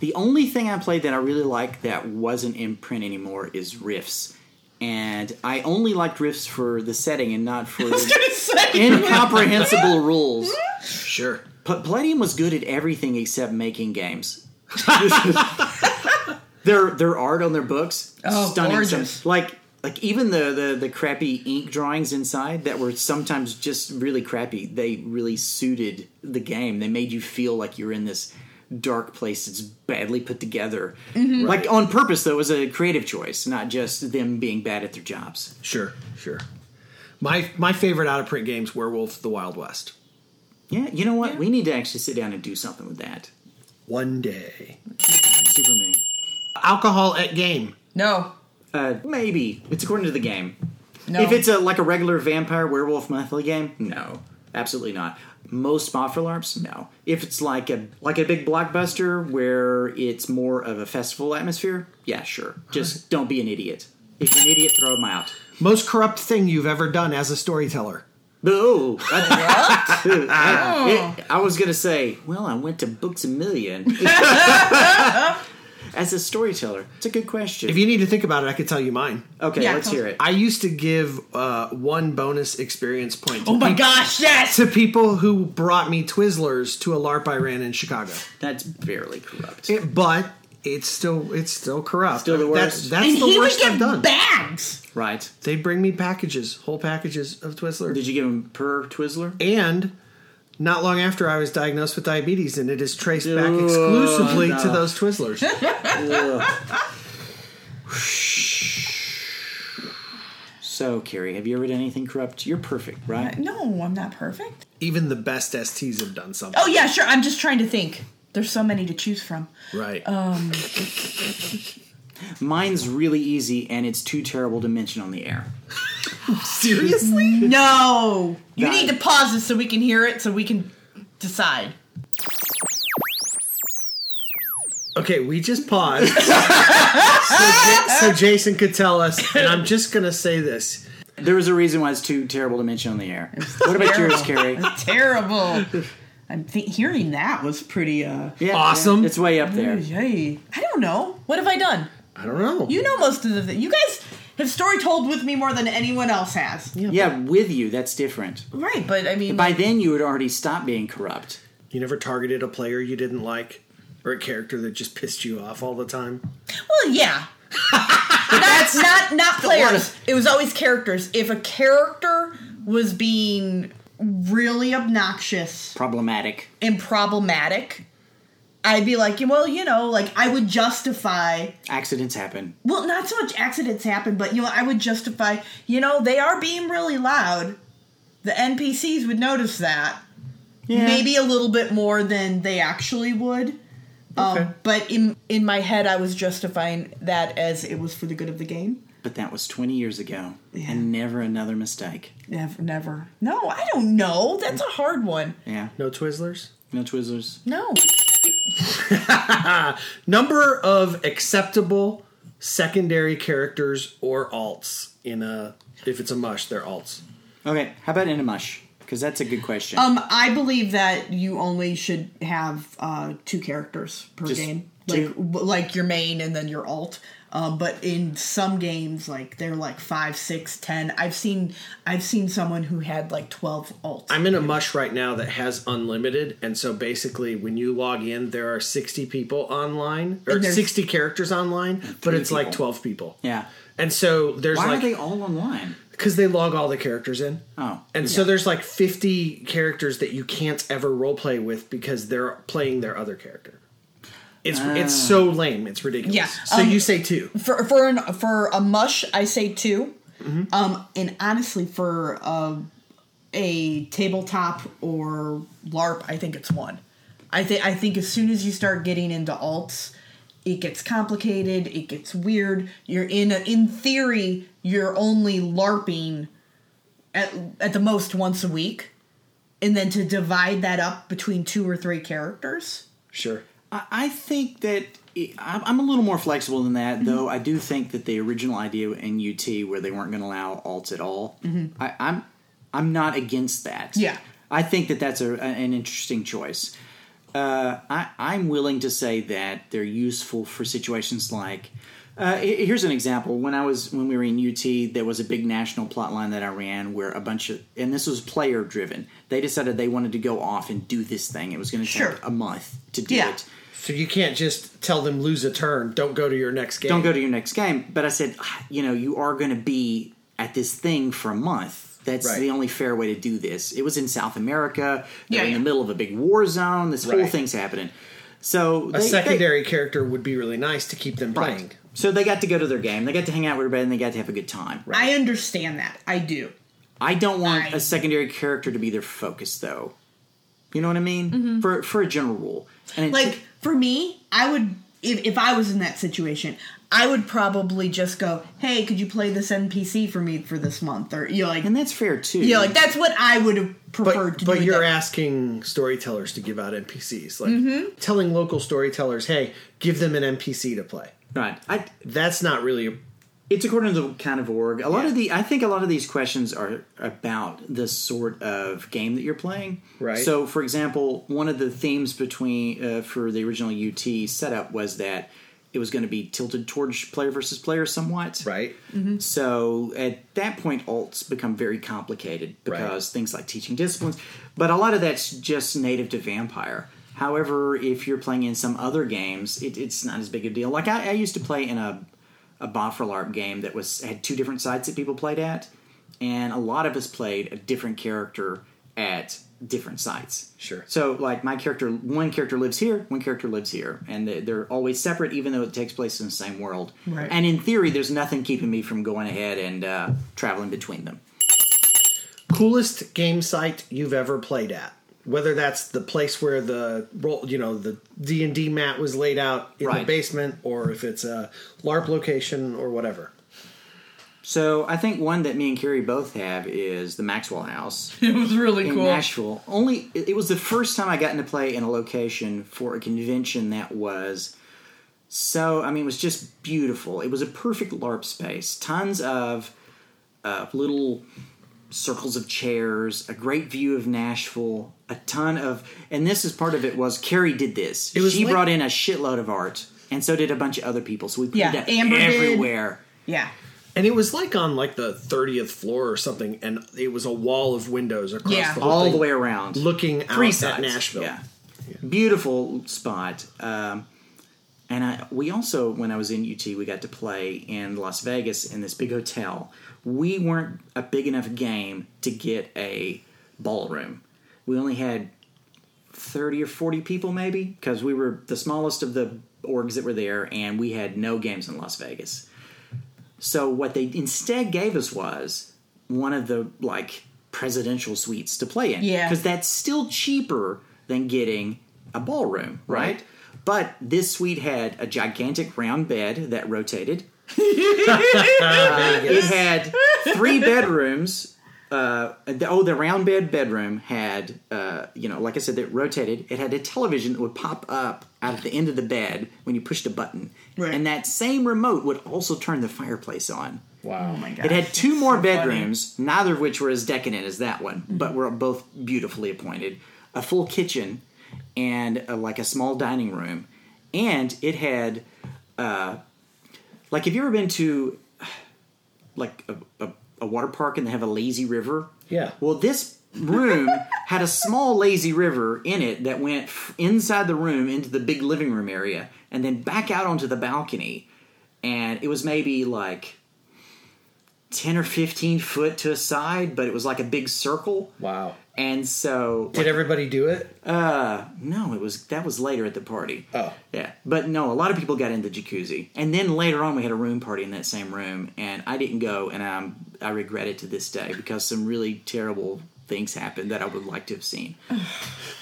the only thing I played that I really like that wasn't in print anymore is Rifts. And I only liked Rifts for the setting and not for the incomprehensible rules. sure. But Palladium was good at everything except making games. their their art on their books, Oh, stunning. gorgeous. Like like even the, the the crappy ink drawings inside that were sometimes just really crappy. They really suited the game. They made you feel like you're in this dark place that's badly put together. Mm-hmm. Like on purpose, though, it was a creative choice, not just them being bad at their jobs. Sure, sure. My my favorite out of print games, Werewolf the Wild West. Yeah, you know what? We need to actually sit down and do something with that. One day. Superman. Alcohol at game. No, Uh, maybe it's according to the game. no. If it's a like a regular vampire werewolf monthly game, no, absolutely not. Most Mothra LARPs, no. If it's like a like a big blockbuster where it's more of a festival atmosphere, yeah, sure. Just don't be an idiot. If you're an idiot, throw them out. Most corrupt thing you've ever done as a storyteller. Boo! I, I- it- I was gonna say, well, I went to Books a Million as a storyteller. It's a good question. If you need to think about it, I could tell you mine. okay, Yeah. let's hear it. I used to give uh, one bonus experience point to, oh my peop- gosh, yes. to people who brought me Twizzlers to a LARP I ran in Chicago. That's barely corrupt. It- but it's still it's still corrupt. Still the That's, worst. that's and the he would worst get I've done. bags. right? They bring me packages, whole packages of Twizzlers. Did you give him per Twizzler? and not long after I was diagnosed with diabetes, and it is traced back Ugh, exclusively to those Twizzlers. So, Carrie, have you ever done anything corrupt? You're perfect, right? No, I'm not perfect. Even the best STs have done something. Oh yeah, sure. I'm just trying to think. There's so many to choose from. Right. Um. Mine's really easy, and it's too terrible to mention on the air. Seriously? No, you That- need to pause this so we can hear it, so we can decide. Okay, we just paused. so, Ja- so Jason could tell us, and I'm just going to say this. There was a reason why it's too terrible to mention on the air. What about yours, Carrie? Terrible. I'm th- hearing that was pretty. uh Yeah, Awesome. yeah, it's way up there. Yay. I don't know. What have I done? I don't know. You know most of the things. You guys have story told with me more than anyone else has. Yeah, with you, that's different. Right, but I mean, By then, you had already stopped being corrupt. You never targeted a player you didn't like, or a character that just pissed you off all the time. well, yeah. not not not players. It was always characters. If a character was being really obnoxious Problematic. and problematic, I'd be like, well, you know, like I would justify Accidents happen. well, not so much accidents happen, but you know, I would justify, you know, they are being really loud. The NPCs would notice that. Yeah. Maybe a little bit more than they actually would. Okay. Um, but in in my head, I was justifying that as it was for the good of the game. But that was 20 years ago, Yeah. and never another mistake. Never, never. No, I don't know. That's a hard one. Yeah, No Twizzlers? no Twizzlers. No. Number of acceptable secondary characters or alts in a. If it's a mush, they're alts. Okay, how about in a mush? Because that's a good question. Um, I believe that you only should have uh, two characters per Just game, two? like like your main and then your alt. Um, but in some games, like they're like five, six, ten. I've seen I've seen someone who had like twelve alts. I'm in a mush right now that has unlimited, and so basically, when you log in, there are 60 people online, or 60 characters online, but it's like 12 people. yeah. And so there's Why like are they all online? because they log all the characters in. Oh, And so there's like 50 characters that you can't ever roleplay with because they're playing their other character. It's it's so lame. It's ridiculous. Yeah, So um, you say two. for for an, for a mush, I say 2 Mm-hmm. Um, and honestly, for uh, a tabletop or LARP, I think it's one. I think I think as soon as you start getting into alts, it gets complicated. It gets weird. You're in a, in theory, you're only LARPing at at the most once a week, and then to divide that up between two or three characters. Sure. I, think that I'm a little more flexible than that, though. I do think that the original idea in UT, where they weren't going to allow alts at all, I, I'm I'm not against that. Yeah. I think that that's a, an interesting choice. Uh, I, I'm willing to say that they're useful for situations like. Uh, here's an example. When I was when we were in UT, there was a big national plot line that I ran where a bunch of and this was player driven. They decided they wanted to go off and do this thing. It was going to Sure. take a month to do Yeah. it. So you can't just tell them lose a turn. Don't go to your next game. don't go to your next game. But I said, "Ah, you know, you are going to be at this thing for a month. That's Right. the only fair way to do this. It was in South America. They're Yeah, in yeah. the middle of a big war zone. This whole thing's happening. So A they- they- secondary character would be really nice to keep them right. playing. So they got to go to their game. They got to hang out with everybody, and they got to have a good time. I understand that. I do. I don't want I- a secondary character to be their focus, though. You know what I mean? For for a general rule. And it- Mm-hmm. Like for me, I would if if I was in that situation, I would probably just go, "Hey, could you play this NPC for me for this month?" Or you know, like and that's fair too. you know, like that's what I would have preferred But, to but do. you're that. asking storytellers to give out NPCs, like Mm-hmm. telling local storytellers, "Hey, give them an NPC to play." right. I That's not really. A, It's according to the kind of org. A lot Yeah. of the, I think, a lot of these questions are about the sort of game that you're playing. Right. So, for example, one of the themes between uh, for the original UT setup was that it was going to be tilted towards player versus player somewhat. right. So at that point, alts become very complicated because Right. things like teaching disciplines, but a lot of that's just native to Vampire. However, if you're playing in some other games, it, it's not as big a deal. Like I, I used to play in a a Bofferlarp game that was had two different sites that people played at, and a lot of us played a different character at different sites. Sure. So, like my character, one character lives here, one character lives here, and they- they're always separate, even though it takes place in the same world. Right. And in theory, there's nothing keeping me from going ahead and uh, traveling between them. Coolest game site you've ever played at. Whether that's the place where the roll, you know, the D and D mat was laid out in the basement, or if it's a LARP location or whatever. So I think one that me and Carrie both have is the Maxwell House it was really in cool. Nashville. Only it it was the first time I got into play in a location for a convention that was so. I mean, it was just beautiful. It was a perfect LARP space. Tons of uh, little circles of chairs, a great view of Nashville, a ton of, and this is part of it was Carrie did this. was she like- brought in a shitload of art, and so did a bunch of other people. So we put Yeah, it Amber did. everywhere. Yeah. And it was like on like the thirtieth floor or something, and it was a wall of windows across Yeah. the whole all thing, the way around, looking out three at sides. Nashville. Yeah. beautiful spot. Um, and I, we also, when I was in UT, we got to play in Las Vegas in this big hotel. We weren't a big enough game to get a ballroom. We only had thirty or forty people, maybe, because we were the smallest of the orgs that were there, and we had no games in Las Vegas. So what they instead gave us was one of the like presidential suites to play in. Yeah. Because that's still cheaper than getting a ballroom, right? Right. But this suite had a gigantic round bed that rotated. It had three bedrooms. Uh, the, oh, the round bed bedroom had, uh, you know, like I said, that rotated. It had a television that would pop up out of the end of the bed when you pushed a button, Right. and that same remote would also turn the fireplace on. Wow. Oh my god. It had two more bedrooms, neither of which were as decadent as that one, but were both beautifully appointed. A full kitchen and uh like a small dining room, and it had, uh, like, have you ever been to, like a, a, a water park and they have a lazy river? Yeah. Well, this room had a small lazy river in it that went f- inside the room into the big living room area and then back out onto the balcony. And it was maybe like ten or fifteen foot to a side, but it was like a big circle. Wow. And so, Did everybody do it? uh, no, it was that was later at the party. Oh. yeah, but no, a lot of people got into jacuzzi, and then later on we had a room party in that same room, and I didn't go, and um, I regret it to this day because some really terrible things happened that I would like to have seen.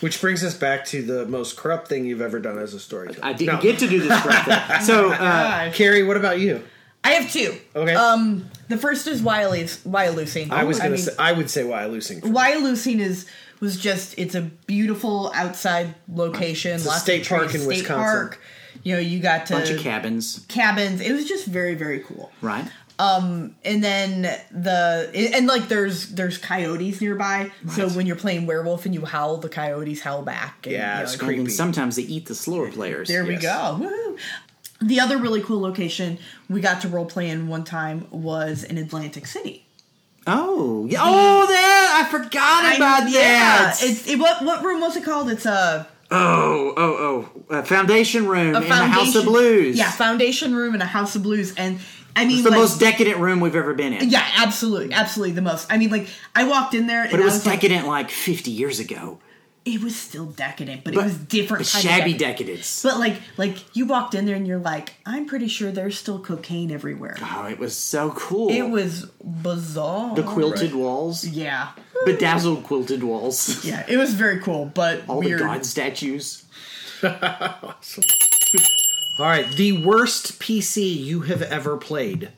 Which brings us back to the most corrupt thing you've ever done as a storyteller. I didn't No. get to do this correct thing. So, uh, Carrie, what about you? I have two. Okay. Um, the first is Wyalusing. Wyalusing. I was gonna mean, say I would say Wyalusing. Wyalusing is was just it's a beautiful outside location. a lots state of park trees, in state Wisconsin. Park. You know, you got to bunch of cabins, cabins. It was just very very cool. right? Um, and then the and like there's there's coyotes nearby so when you're playing werewolf and you howl the coyotes howl back and, Yeah, you it's know, creepy. And sometimes they eat the slower players. there we go Woo. The other really cool location we got to role play in one time was in atlantic city Oh, yeah. Oh, that I forgot about yeah that. it's it, what what room was it called it's a oh, oh, oh, a foundation room a in the House of Blues. yeah foundation room in a house of blues and i mean it's the like, most decadent room we've ever been in. yeah absolutely absolutely the most i mean like i walked in there and but it I was, was like, decadent like 50 years ago. It was still decadent but, But it was different kind shabby decadent. decadence. But like, like you walked in there and you're like, I'm pretty sure there's still cocaine everywhere. oh, it was so cool. It was bizarre. the quilted walls, yeah, bedazzled quilted walls, yeah, it was very cool, but all weird. the god statues. awesome. All right, the worst PC you have ever played.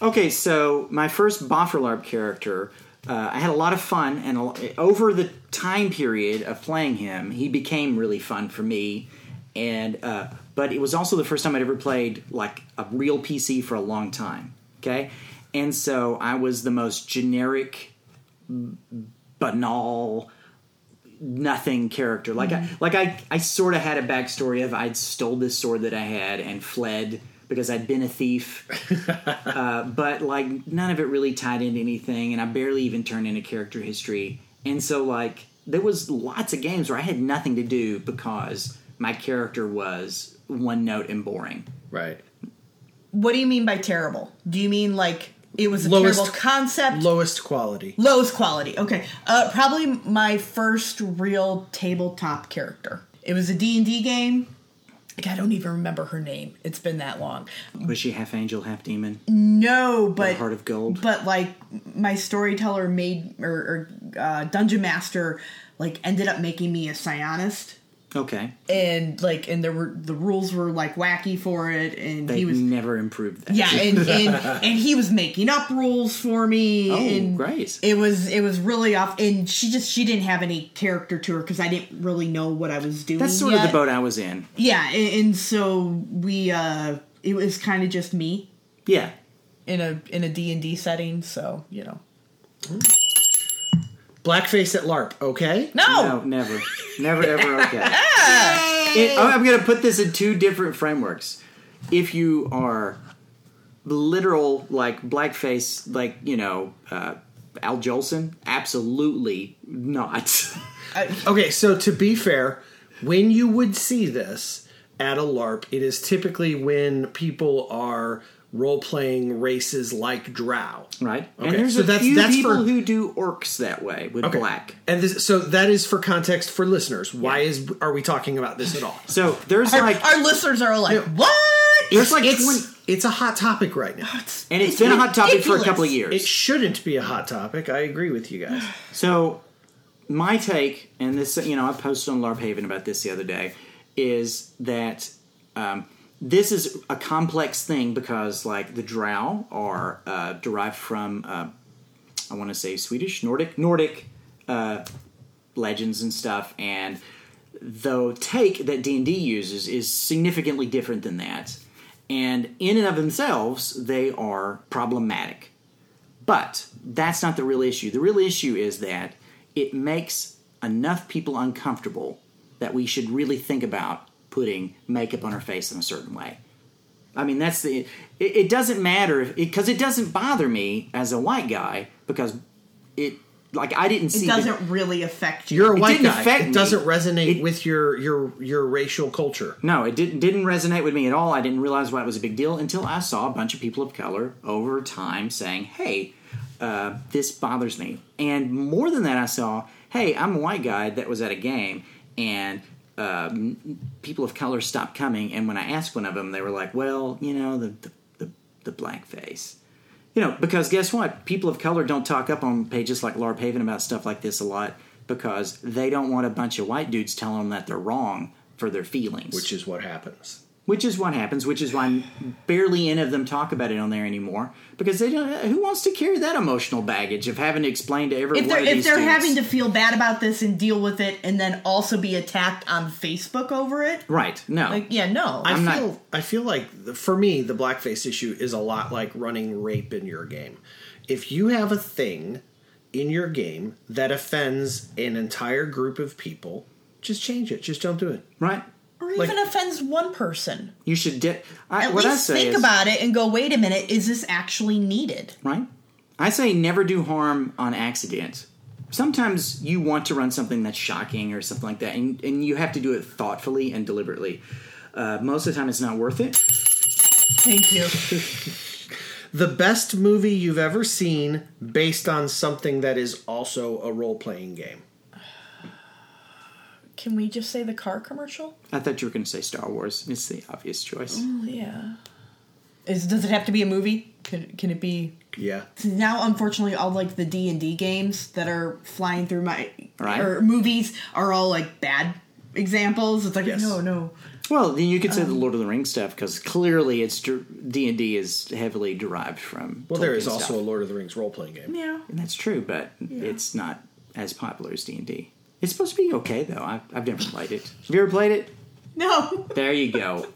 Okay, so my first Bofferlarp character, uh, I had a lot of fun, and a, over the time period of playing him, he became really fun for me. And uh, but it was also the first time I'd ever played like a real PC for a long time. Okay, and so I was the most generic, banal, nothing character. Like I like I I sort of had a backstory of I'd stole this sword that I had and fled because I'd been a thief. uh, but like none of it really tied into anything, and I barely even turned into character history. And so like there was lots of games where I had nothing to do because my character was one note and boring. Right. What do you mean by terrible? Do you mean like it was a Lowest- terrible concept? Lowest quality. Lowest quality. Okay. Uh, probably my first real tabletop character. It was a D&D game. Like, I don't even remember her name. It's been that long. Was she half angel, half demon? No, but Heart of Gold? But like my storyteller made or, or uh, dungeon master like ended up making me a psionist, Okay, and like and there were the rules were like wacky for it, and they he was never improved that. yeah, and, and and he was making up rules for me. Oh, and great. It was it was really off, and she just she didn't have any character to her because I didn't really know what I was doing. That's sort of the boat I was in. Yeah, and, and so we uh it was kind of just me Yeah, in a in a D and D setting. So you know, Blackface at LARP, okay? no, No, never. Never, ever okay. It- I'm going to put this in two different frameworks. If you are literal, like, blackface, like, you know, uh, Al Jolson, absolutely not. Okay, so to be fair, when you would see this at a LARP, it is typically when people are role playing races like Drow. right? Okay, And there's so a that's- few that's people for- who do orcs that way with Okay. black. And this, so that is for context for listeners. Why is are we talking about this at all? So there's our, like, our listeners are like, what? there's like it's 20, it's a hot topic right now. and it's been a hot topic for a couple of years. It shouldn't be a hot topic. I agree with you guys. So, my take, and this, you know, I posted on LARP Haven about this the other day, is that um, this is a complex thing because, like, the Drow are uh, derived from, uh, I want to say Swedish, Nordic, Nordic uh, legends and stuff, and the take that D and D uses is significantly different than that, and in and of themselves, they are problematic. But that's not the real issue. The real issue is that it makes enough people uncomfortable that we should really think about putting makeup on her face in a certain way. I mean, that's the. It, it doesn't matter because it, doesn't bother me as a white guy because it like I didn't see It doesn't really affect you. You're a white didn't guy. affect It me. doesn't resonate It- with your your your racial culture. No, it didn't didn't resonate with me at all. I didn't realize why it was a big deal until I saw a bunch of people of color over time saying, "Hey, uh, this bothers me." And more than that, I saw, "Hey, I'm a white guy that was at a game, and um, people of color stopped coming." And when I asked one of them, they were like, "Well, you know, the the, the, the black face." You know, because guess what? People of color don't talk up on pages like LARP Haven about stuff like this a lot because they don't want a bunch of white dudes telling them that they're wrong for their feelings. Which is what happens. Which is what happens, which is why barely any of them talk about it on there anymore. Because they don't who wants to carry that emotional baggage of having to explain to everyone if they're of if these they're having to feel bad about this and deal with it, and then also be attacked on Facebook over it, Right. No. like yeah, no. I I'm not- feel I feel like the- for me the blackface issue is a lot like running rape in your game. If you have a thing in your game that offends an entire group of people, just change it. Just don't do it. right. Or like- even offends one person. You should di- I, At what I least say think is, about it and go, wait a minute, is this actually needed? right? I say never do harm on accident. Sometimes you want to run something that's shocking or something like that, and, and you have to do it thoughtfully and deliberately. Uh, most of the time, it's not worth it. Thank you. The best movie you've ever seen based on something that is also a role playing game. Can we just say the car commercial? I thought you were going to say Star Wars. It's the obvious choice. Oh yeah. Is does it have to be a movie? Can can it be? Yeah. Now, unfortunately, all like the D and D games that are flying through my Right. or movies are all like bad examples. It's like Yes. no, no. Well, then you could Um, say the Lord of the Rings stuff because clearly it's D and D is heavily derived from. Well, there is Tolkien also stuff. a Lord of the Rings role playing game. Yeah. And that's true, but it's not as popular as D and D. It's supposed to be okay though. I've, I've never played it. Have you ever played it? No. There you go.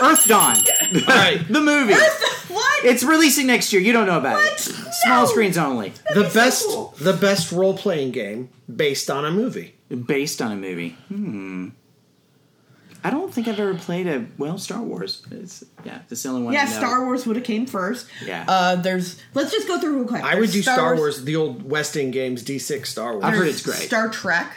Earthdawn, All right. the movie. what? It's releasing next year. You don't know about What? it. Small No. screens only, The be so best cool. the best role playing game based on a movie. based on a movie. Hmm. I don't think I've ever played a well Star Wars. It's yeah, it's the only one. yeah, I know. Star Wars would have came first. Yeah. Uh, there's. Let's just go through real quick. I would do Star, Wars, the old West End games, D6 Star Wars. I've heard it's great. Star Trek.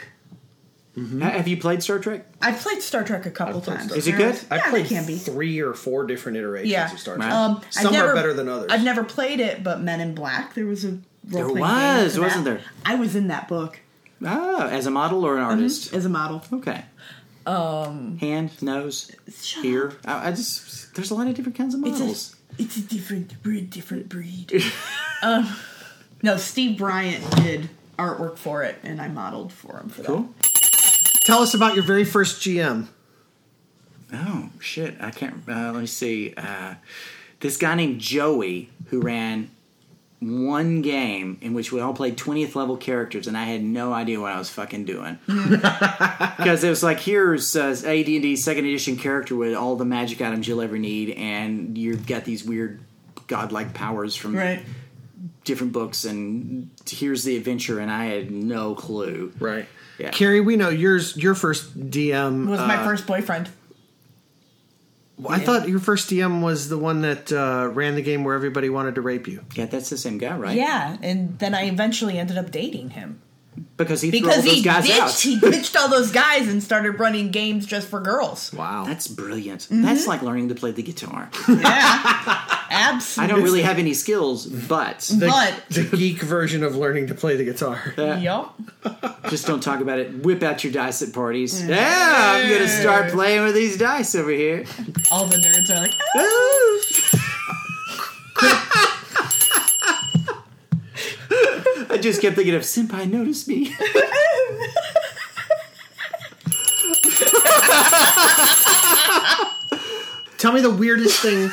Ha- Have you played Star Trek? I've played Star Trek a couple times. Star Is it good? I've yeah, played they can be. three or four different iterations Yeah. of Star Trek. Right. Um, I've Some never- are better than others. I've never played it, but Men in Black. There was a There role-playing was, game wasn't that. there? I was in that book Ah, as a model or an artist? as a model. Okay. Um, hand, nose, Shut ear. I, I just there's a lot of different kinds of It's models. a, it's a different, we're different breed. um, no, Steve Bryant did artwork for it, and I modeled for him for Cool. Tell us about your very first GM. Oh shit! I can't. Uh, let me see. Uh, this guy named Joey who ran one game in which we all played 20th level characters, and I had no idea what I was fucking doing because it was like here's uh, AD&D second edition character with all the magic items you'll ever need, and you've got these weird godlike powers from. Right. different books, and here's the adventure, and I had no clue. Right. Yeah. Carrie, we know yours. Your first DM Was my uh, first boyfriend. I thought your first DM was the one that uh, ran the game where everybody wanted to rape you. Yeah, that's the same guy, right? Yeah, and then I eventually ended up dating him because he threw all because those he guys ditched, out. he ditched all those guys and started running games just for girls. Wow. That's brilliant. Mm-hmm. That's like learning to play the guitar. Yeah, I don't really have any skills, but the, but- the geek version of learning to play the guitar. Yup. just don't talk about it. Whip out your dice at parties. Yeah, I'm gonna start playing with these dice over here. All the nerds are like, "Ah." I just kept thinking of Senpai noticed me. Tell me the weirdest thing,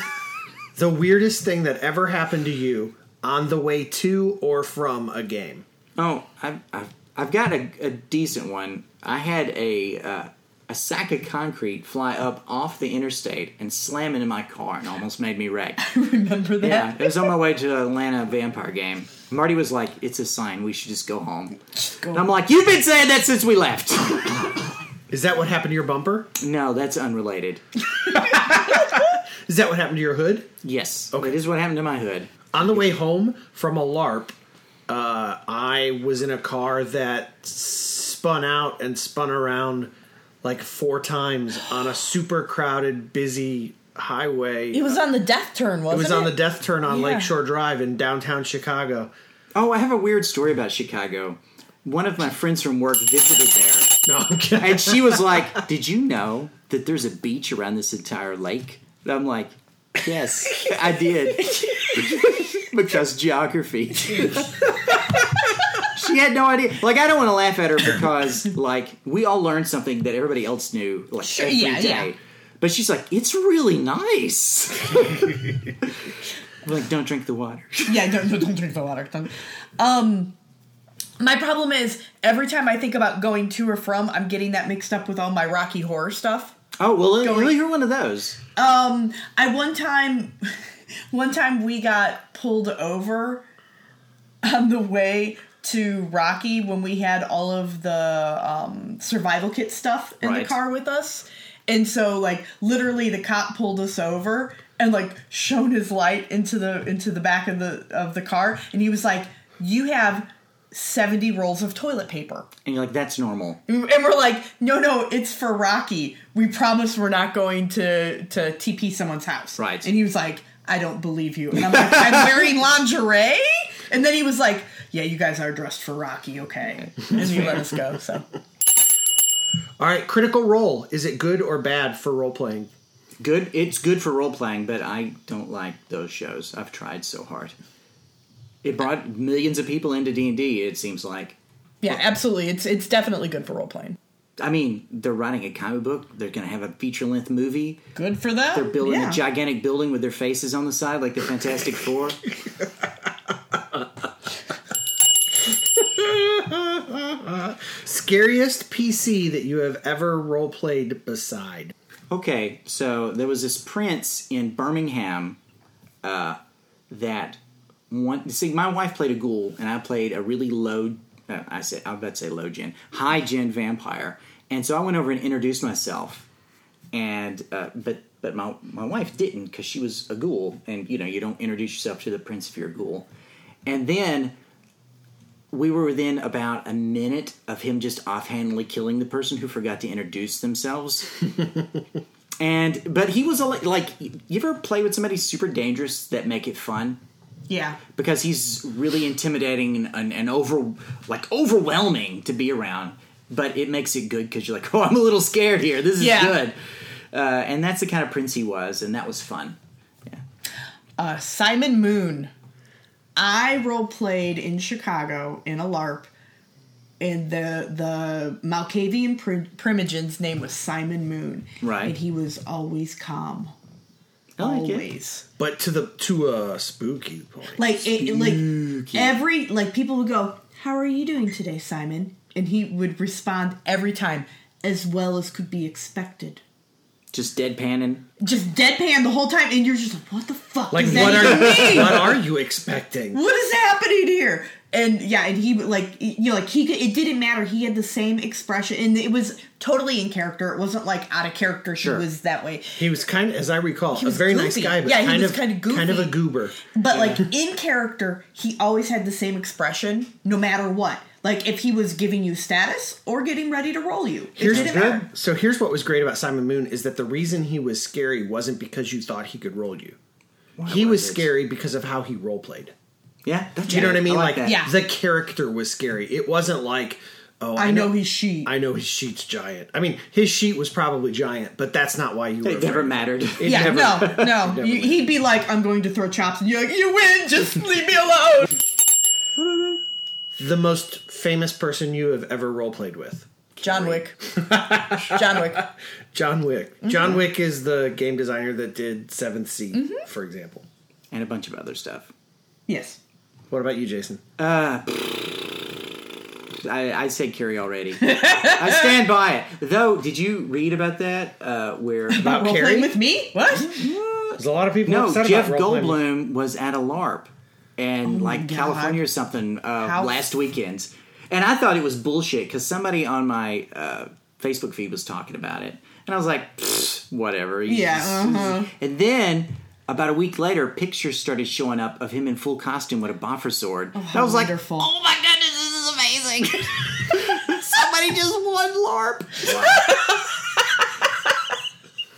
the weirdest thing that ever happened to you on the way to or from a game. Oh, I've, I've, I've got a, a decent one. I had a uh, a sack of concrete fly up off the interstate and slam into my car and almost made me wreck. I remember that? Yeah, it was on my way to an Atlanta vampire game. Marty was like, "It's a sign. We should just go home." Go- And I'm like, "You've been saying that since we left." Is that what happened to your bumper? no, that's unrelated. Is that what happened to your hood? Yes, Okay. it is what happened to my hood. On the way home from a LARP, uh, I was in a car that spun out and spun around like four times on a super crowded, busy highway. It was on the death turn, It wasn't it? was on the death turn on Yeah. Lakeshore Drive in downtown Chicago. Oh, I have a weird story about Chicago. One of my friends from work visited there, No, okay. and she was like, "Did you know that there's a beach around this entire lake?" And I'm like, "Yes, I did." because geography. she had no idea. Like, I don't want to laugh at her because, like, we all learned something that everybody else knew, like, Sure, every yeah, day. yeah. But she's like, it's really nice. Like, don't drink the water. yeah, don't, don't drink the water. Don't. Um, my problem is every time I think about going to or from, I'm getting that mixed up with all my Rocky Horror stuff. Oh well, Going- really, you're one of those. Um, I one time, one time we got pulled over on the way to Rocky when we had all of the um, survival kit stuff in Right. the car with us, and so like literally the cop pulled us over and like shone his light into the into the back of the of the car, and he was like, "You have." 70 rolls of toilet paper. And you're like, that's normal. And we're like, no, no, it's for Rocky. We promise we're not going to to TP someone's house. Right. And he was like, I don't believe you. And I'm like, I'm wearing lingerie? And then he was like, yeah, you guys are dressed for Rocky, okay. And he let us go. So All right, Critical Role. Is it good or bad for role playing? Good. It's good for role playing, but I don't like those shows. I've tried so hard. It brought millions of people into D and D. It seems like. yeah, absolutely. It's it's definitely good for role playing. I mean, they're writing a comic book. They're going to have a feature length movie. Good for them. They're building yeah. a gigantic building with their faces on the side, like the Fantastic Four. Scariest PC that you have ever role played beside? Okay, so there was this prince in Birmingham uh, that one. See, my wife played a ghoul, and I played a really low. Uh, I said I was about to say low gen, high gen vampire, and so I went over and introduced myself, and uh, but but my my wife didn't because she was a ghoul, and you know you don't introduce yourself to the prince if you're a ghoul, and then we were within about a minute of him just offhandedly killing the person who forgot to introduce themselves. and but he was a, like, you ever play with somebody super dangerous that make it fun? Yeah. Because he's really intimidating and, and, over like overwhelming to be around, but it makes it good because you're like, oh, I'm a little scared here. This is Yeah. good. Uh, and that's the kind of prince he was, and that was fun. Yeah. Uh, Simon Moon. I role played in Chicago in a LARP, and the the Malkavian Prim- Primogen's name was Simon Moon. Right. And he was always calm. I like it. always. But to the to a spooky point. Like it, like every like people would go, "How are you doing today, Simon?" And he would respond every time as well as could be expected. Just deadpanning. Just deadpan the whole time, and you're just like, "What the fuck Like does what that are even mean?" what are you expecting? what is happening here? And yeah, and he like you know like he could, it didn't matter. He had the same expression, and it was totally in character. It wasn't like out of character. Sure. He was that way. He was kind of, as I recall, a was very nice guy, but Yeah, he kind was of kinda goofy. kind of a goober. But like in character, he always had the same expression, no matter what. Like if he was giving you status or getting ready to roll you, Here's matter. So here's what was great about Simon Moon is that the reason he was scary wasn't because you thought he could roll you. he was scary because of how he role played. Yeah, that's you know what I mean? like, like. Yeah. the character was scary. It wasn't like, oh, I know he's sheet. I know his sheet's giant. I mean, his sheet was probably giant, but that's not why you were. It never afraid. mattered. It yeah, never- no, no. never You- he'd be like, "I'm going to throw chops," and you're like, "You win. Just leave me alone." The most famous person you have ever role played with, John Wick. John Wick. John Wick. Mm-hmm. John Wick is the game designer that did Seventh Sea, for example. and a bunch of other stuff. Yes. What about you, Jason? Uh, I, I said Carrie already. I stand by it. Though, did you read about that? Uh, where About Role Carrie? with me? What? There's a lot of people no, upset Jeff about role playing. Goldblum was at a LARP in like Oh God. California or something uh, How- last weekend, and I thought it was bullshit because somebody on my uh, Facebook feed was talking about it, and I was like, "Pfft, whatever. He's Yeah, just- uh-huh. And then about a week later, pictures started showing up of him in full costume with a boffer sword. Oh, I was like, "Oh my goodness, this is amazing!" Somebody just won LARP.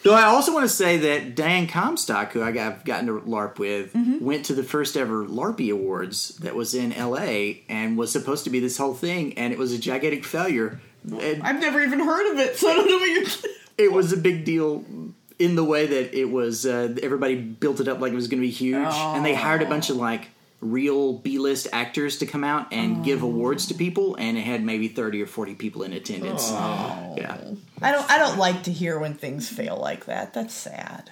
Though I also want to say that Dan Comstock, who I've gotten to LARP with, mm-hmm. went to the first ever LARPy Awards that was in L.A. and was supposed to be this whole thing, and it was a gigantic failure. And I've never even heard of it, so I don't know what you're. it was a big deal in the way that it was. Uh, everybody built it up like it was going to be huge, and they hired a bunch of like real B-list actors to come out and give awards to people, and it had maybe thirty or forty people in attendance. Yeah. I don't. I don't like to hear when things fail like that. That's sad.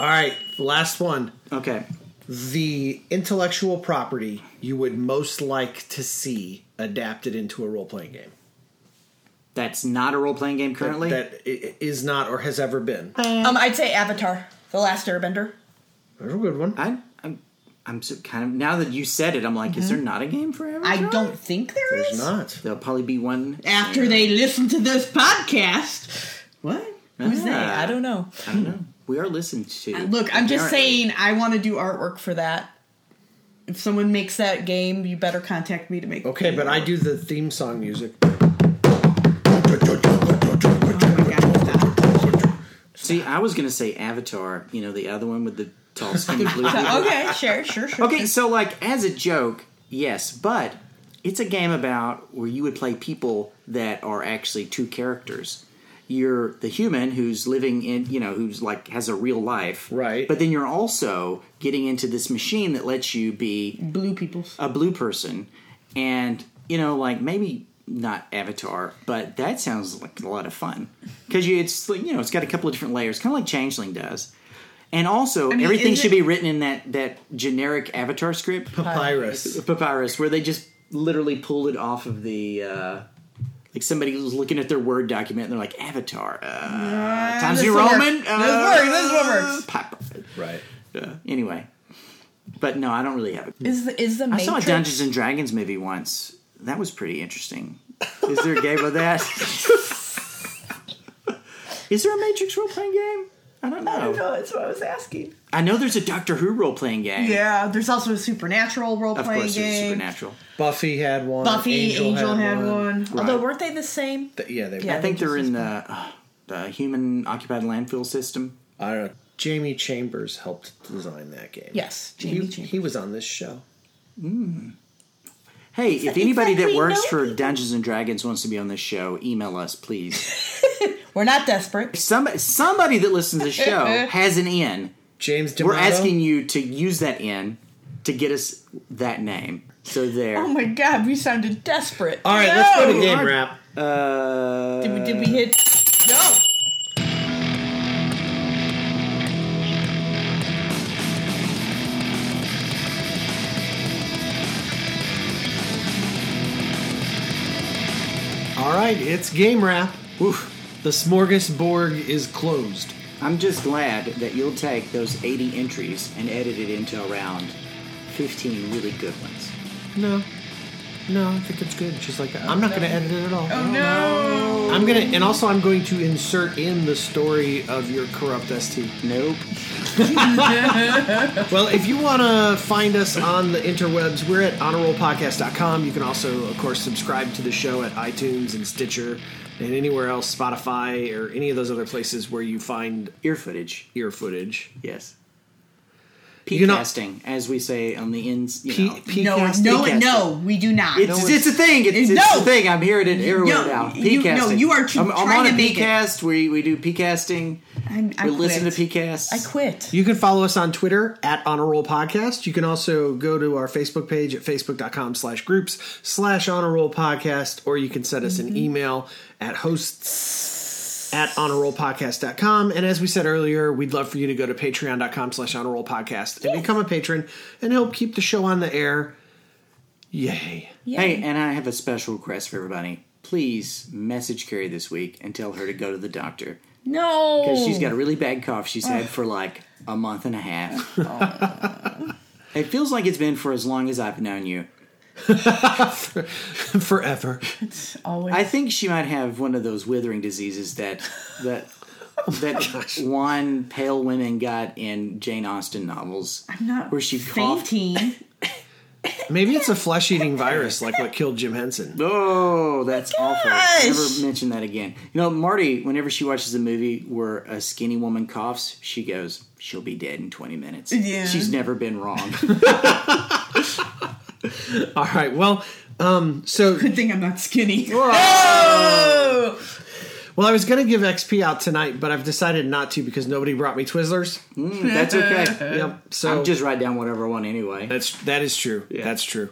All right, last one. Okay. The intellectual property you would most like to see adapted into a role playing game. That's not a role playing game currently. That i- is not or has ever been. Um, I'd say Avatar: The Last Airbender. There's a good one. I, I'm, I'm so kind of now that you said it, I'm like, is there not a game for Avatar? I don't think there is. There's not. There'll probably be one. After they listen to this podcast, what? Who's they? Ah, I don't know. I don't know. We are listened to. Look, I'm just saying. I want to do artwork for that. If someone makes that game, you better contact me to make. It. Okay, but I do the theme song music. See, I was gonna say Avatar. You know, the other one with the tall, skinny blue. people. Okay, sure, sure, sure. Okay, so like as a joke, yes, but it's a game about where you would play people that are actually two characters. You're the human who's living in, you know, who's like has a real life, Right. But then you're also getting into this machine that lets you be Blue peoples. a blue person, and you know, like maybe not Avatar, but that sounds like a lot of fun because it's like, you know it's got a couple of different layers, kind of like Changeling does, and also mean, everything should it- be written in that that generic Avatar script, Papyrus. Papyrus, where they just literally pulled it off of the. Uh, like somebody was looking at their Word document and they're like, Avatar, uh, Times this New will work. Roman. This uh, works, this one works. Pop- Right. uh, anyway, but no, I don't really have it. Is the is the I saw a Dungeons and Dragons movie once. That was pretty interesting. Is there a game of that? Is there a Matrix role playing game? I don't know. I don't know. That's what I was asking. I know there's a Doctor Who role playing game. Yeah, there's also a supernatural role of playing course, there's game. Supernatural. Buffy had one. Buffy, Angel, had, one. Right. Although weren't they the same? Th- Yeah, they. Yeah. I think they they're in the uh, the human occupied landfill system. I don't know. Jamie Chambers helped design that game. Yes, He, Jamie Chambers. he was on this show. Hey, if that- anybody it's that that works for people. Dungeons and Dragons wants to be on this show, email us, please. We're not desperate. somebody, somebody that listens to the show has an in. James D'Amato. We're asking you to use that in to get us that name. So there. Oh my god, we sounded desperate. All right, let's go to game wrap. Uh, Did we, did we hit? No. All right, it's game wrap. Oof. The smorgasbord is closed. I'm just glad that you'll take those 80 entries and edit it into around 15 really good ones. No. No, I think it's good. She's like. I'm not going to edit it at all. Oh no! I'm gonna, and also I'm going to insert in the story of your corrupt ST. Nope. Well, if you want to find us on the interwebs, we're at honorrollpodcast.com. You can also, of course, subscribe to the show at iTunes and Stitcher and anywhere else, Spotify or any of those other places where you find Ear footage. ear footage. Yes. You know- P-casting, as we say on the ins. You P- know. P- No, Pcast- no, Pcasting. no, we do not. It's, it's a thing. It's, it's No. a thing. I'm hearing it everywhere No, now. you- P-casting. no, you are tr- I'm, I'm trying on to a make it. P-cast. We, we do P-casting. I'm, I we listen to quit. P-cast. I quit. You can follow us on Twitter at Honor Roll Podcast. You can also go to our Facebook page at facebook.com slash groups slash Honor Roll Podcast, or you can send us an mm-hmm. email at hosts at honorrollpodcast.com. And as we said earlier, we'd love for you to go to patreon.com slash Honor Roll Podcast and become a patron and help keep the show on the air. Yay. Yeah. Hey, and I have a special request for everybody. Please message Carrie this week and tell her to go to the doctor no. because she's got a really bad cough. She's had for like a month and a half. Oh. it feels like it's been for as long as I've known you. Forever. It's always. I think she might have one of those withering diseases that that oh that one pale women got in Jane Austen novels. I'm not where she coughed. fainting. Maybe it's a flesh eating virus like what killed Jim Henson. Oh, that's awful. gosh. Never mention that again. You know, Marty, whenever she watches a movie where a skinny woman coughs, she goes, she'll be dead in 20 minutes. Yeah. She's never been wrong. All right. Well, um, so Good thing I'm not skinny. Oh! well, I was going to give XP out tonight, but I've decided not to because nobody brought me Twizzlers. that's okay. Yep. So I'm just write down whatever I want anyway. that's that is true. Yeah. That's true.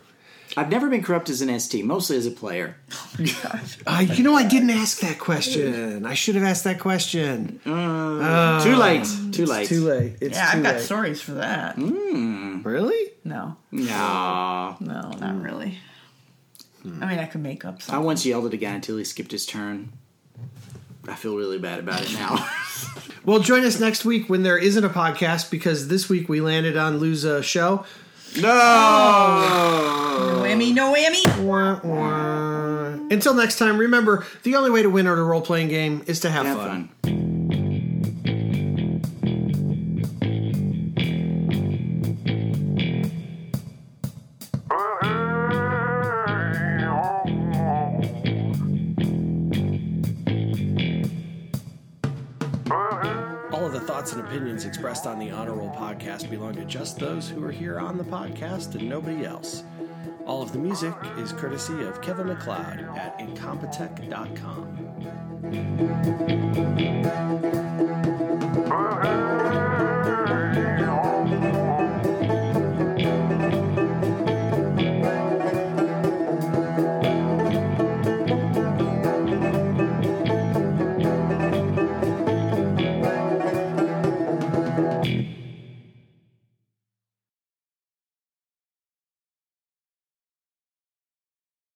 I've never been corrupt as an ST, mostly as a player. Oh my Uh, you know, I didn't ask that question. I should have asked that question. Uh, uh, too late. Too late. Too late. It's Yeah, too I've got late. stories for that. Hmm. Really? No, No. no, not really. Hmm. I mean, I could make up something. I once yelled at a guy until he skipped his turn. I feel really bad about it now. Well, join us next week when there isn't a podcast because this week we landed on lose a show. No! No whammy, no whammy. Wah, wah. Until next time, remember the only way to win at a role playing game is to have, Have fun. fun. thoughts and opinions expressed on the Honor Roll podcast belong to just those who are here on the podcast and nobody else. All of the music is courtesy of Kevin MacLeod at incompetech.com. Uh-huh.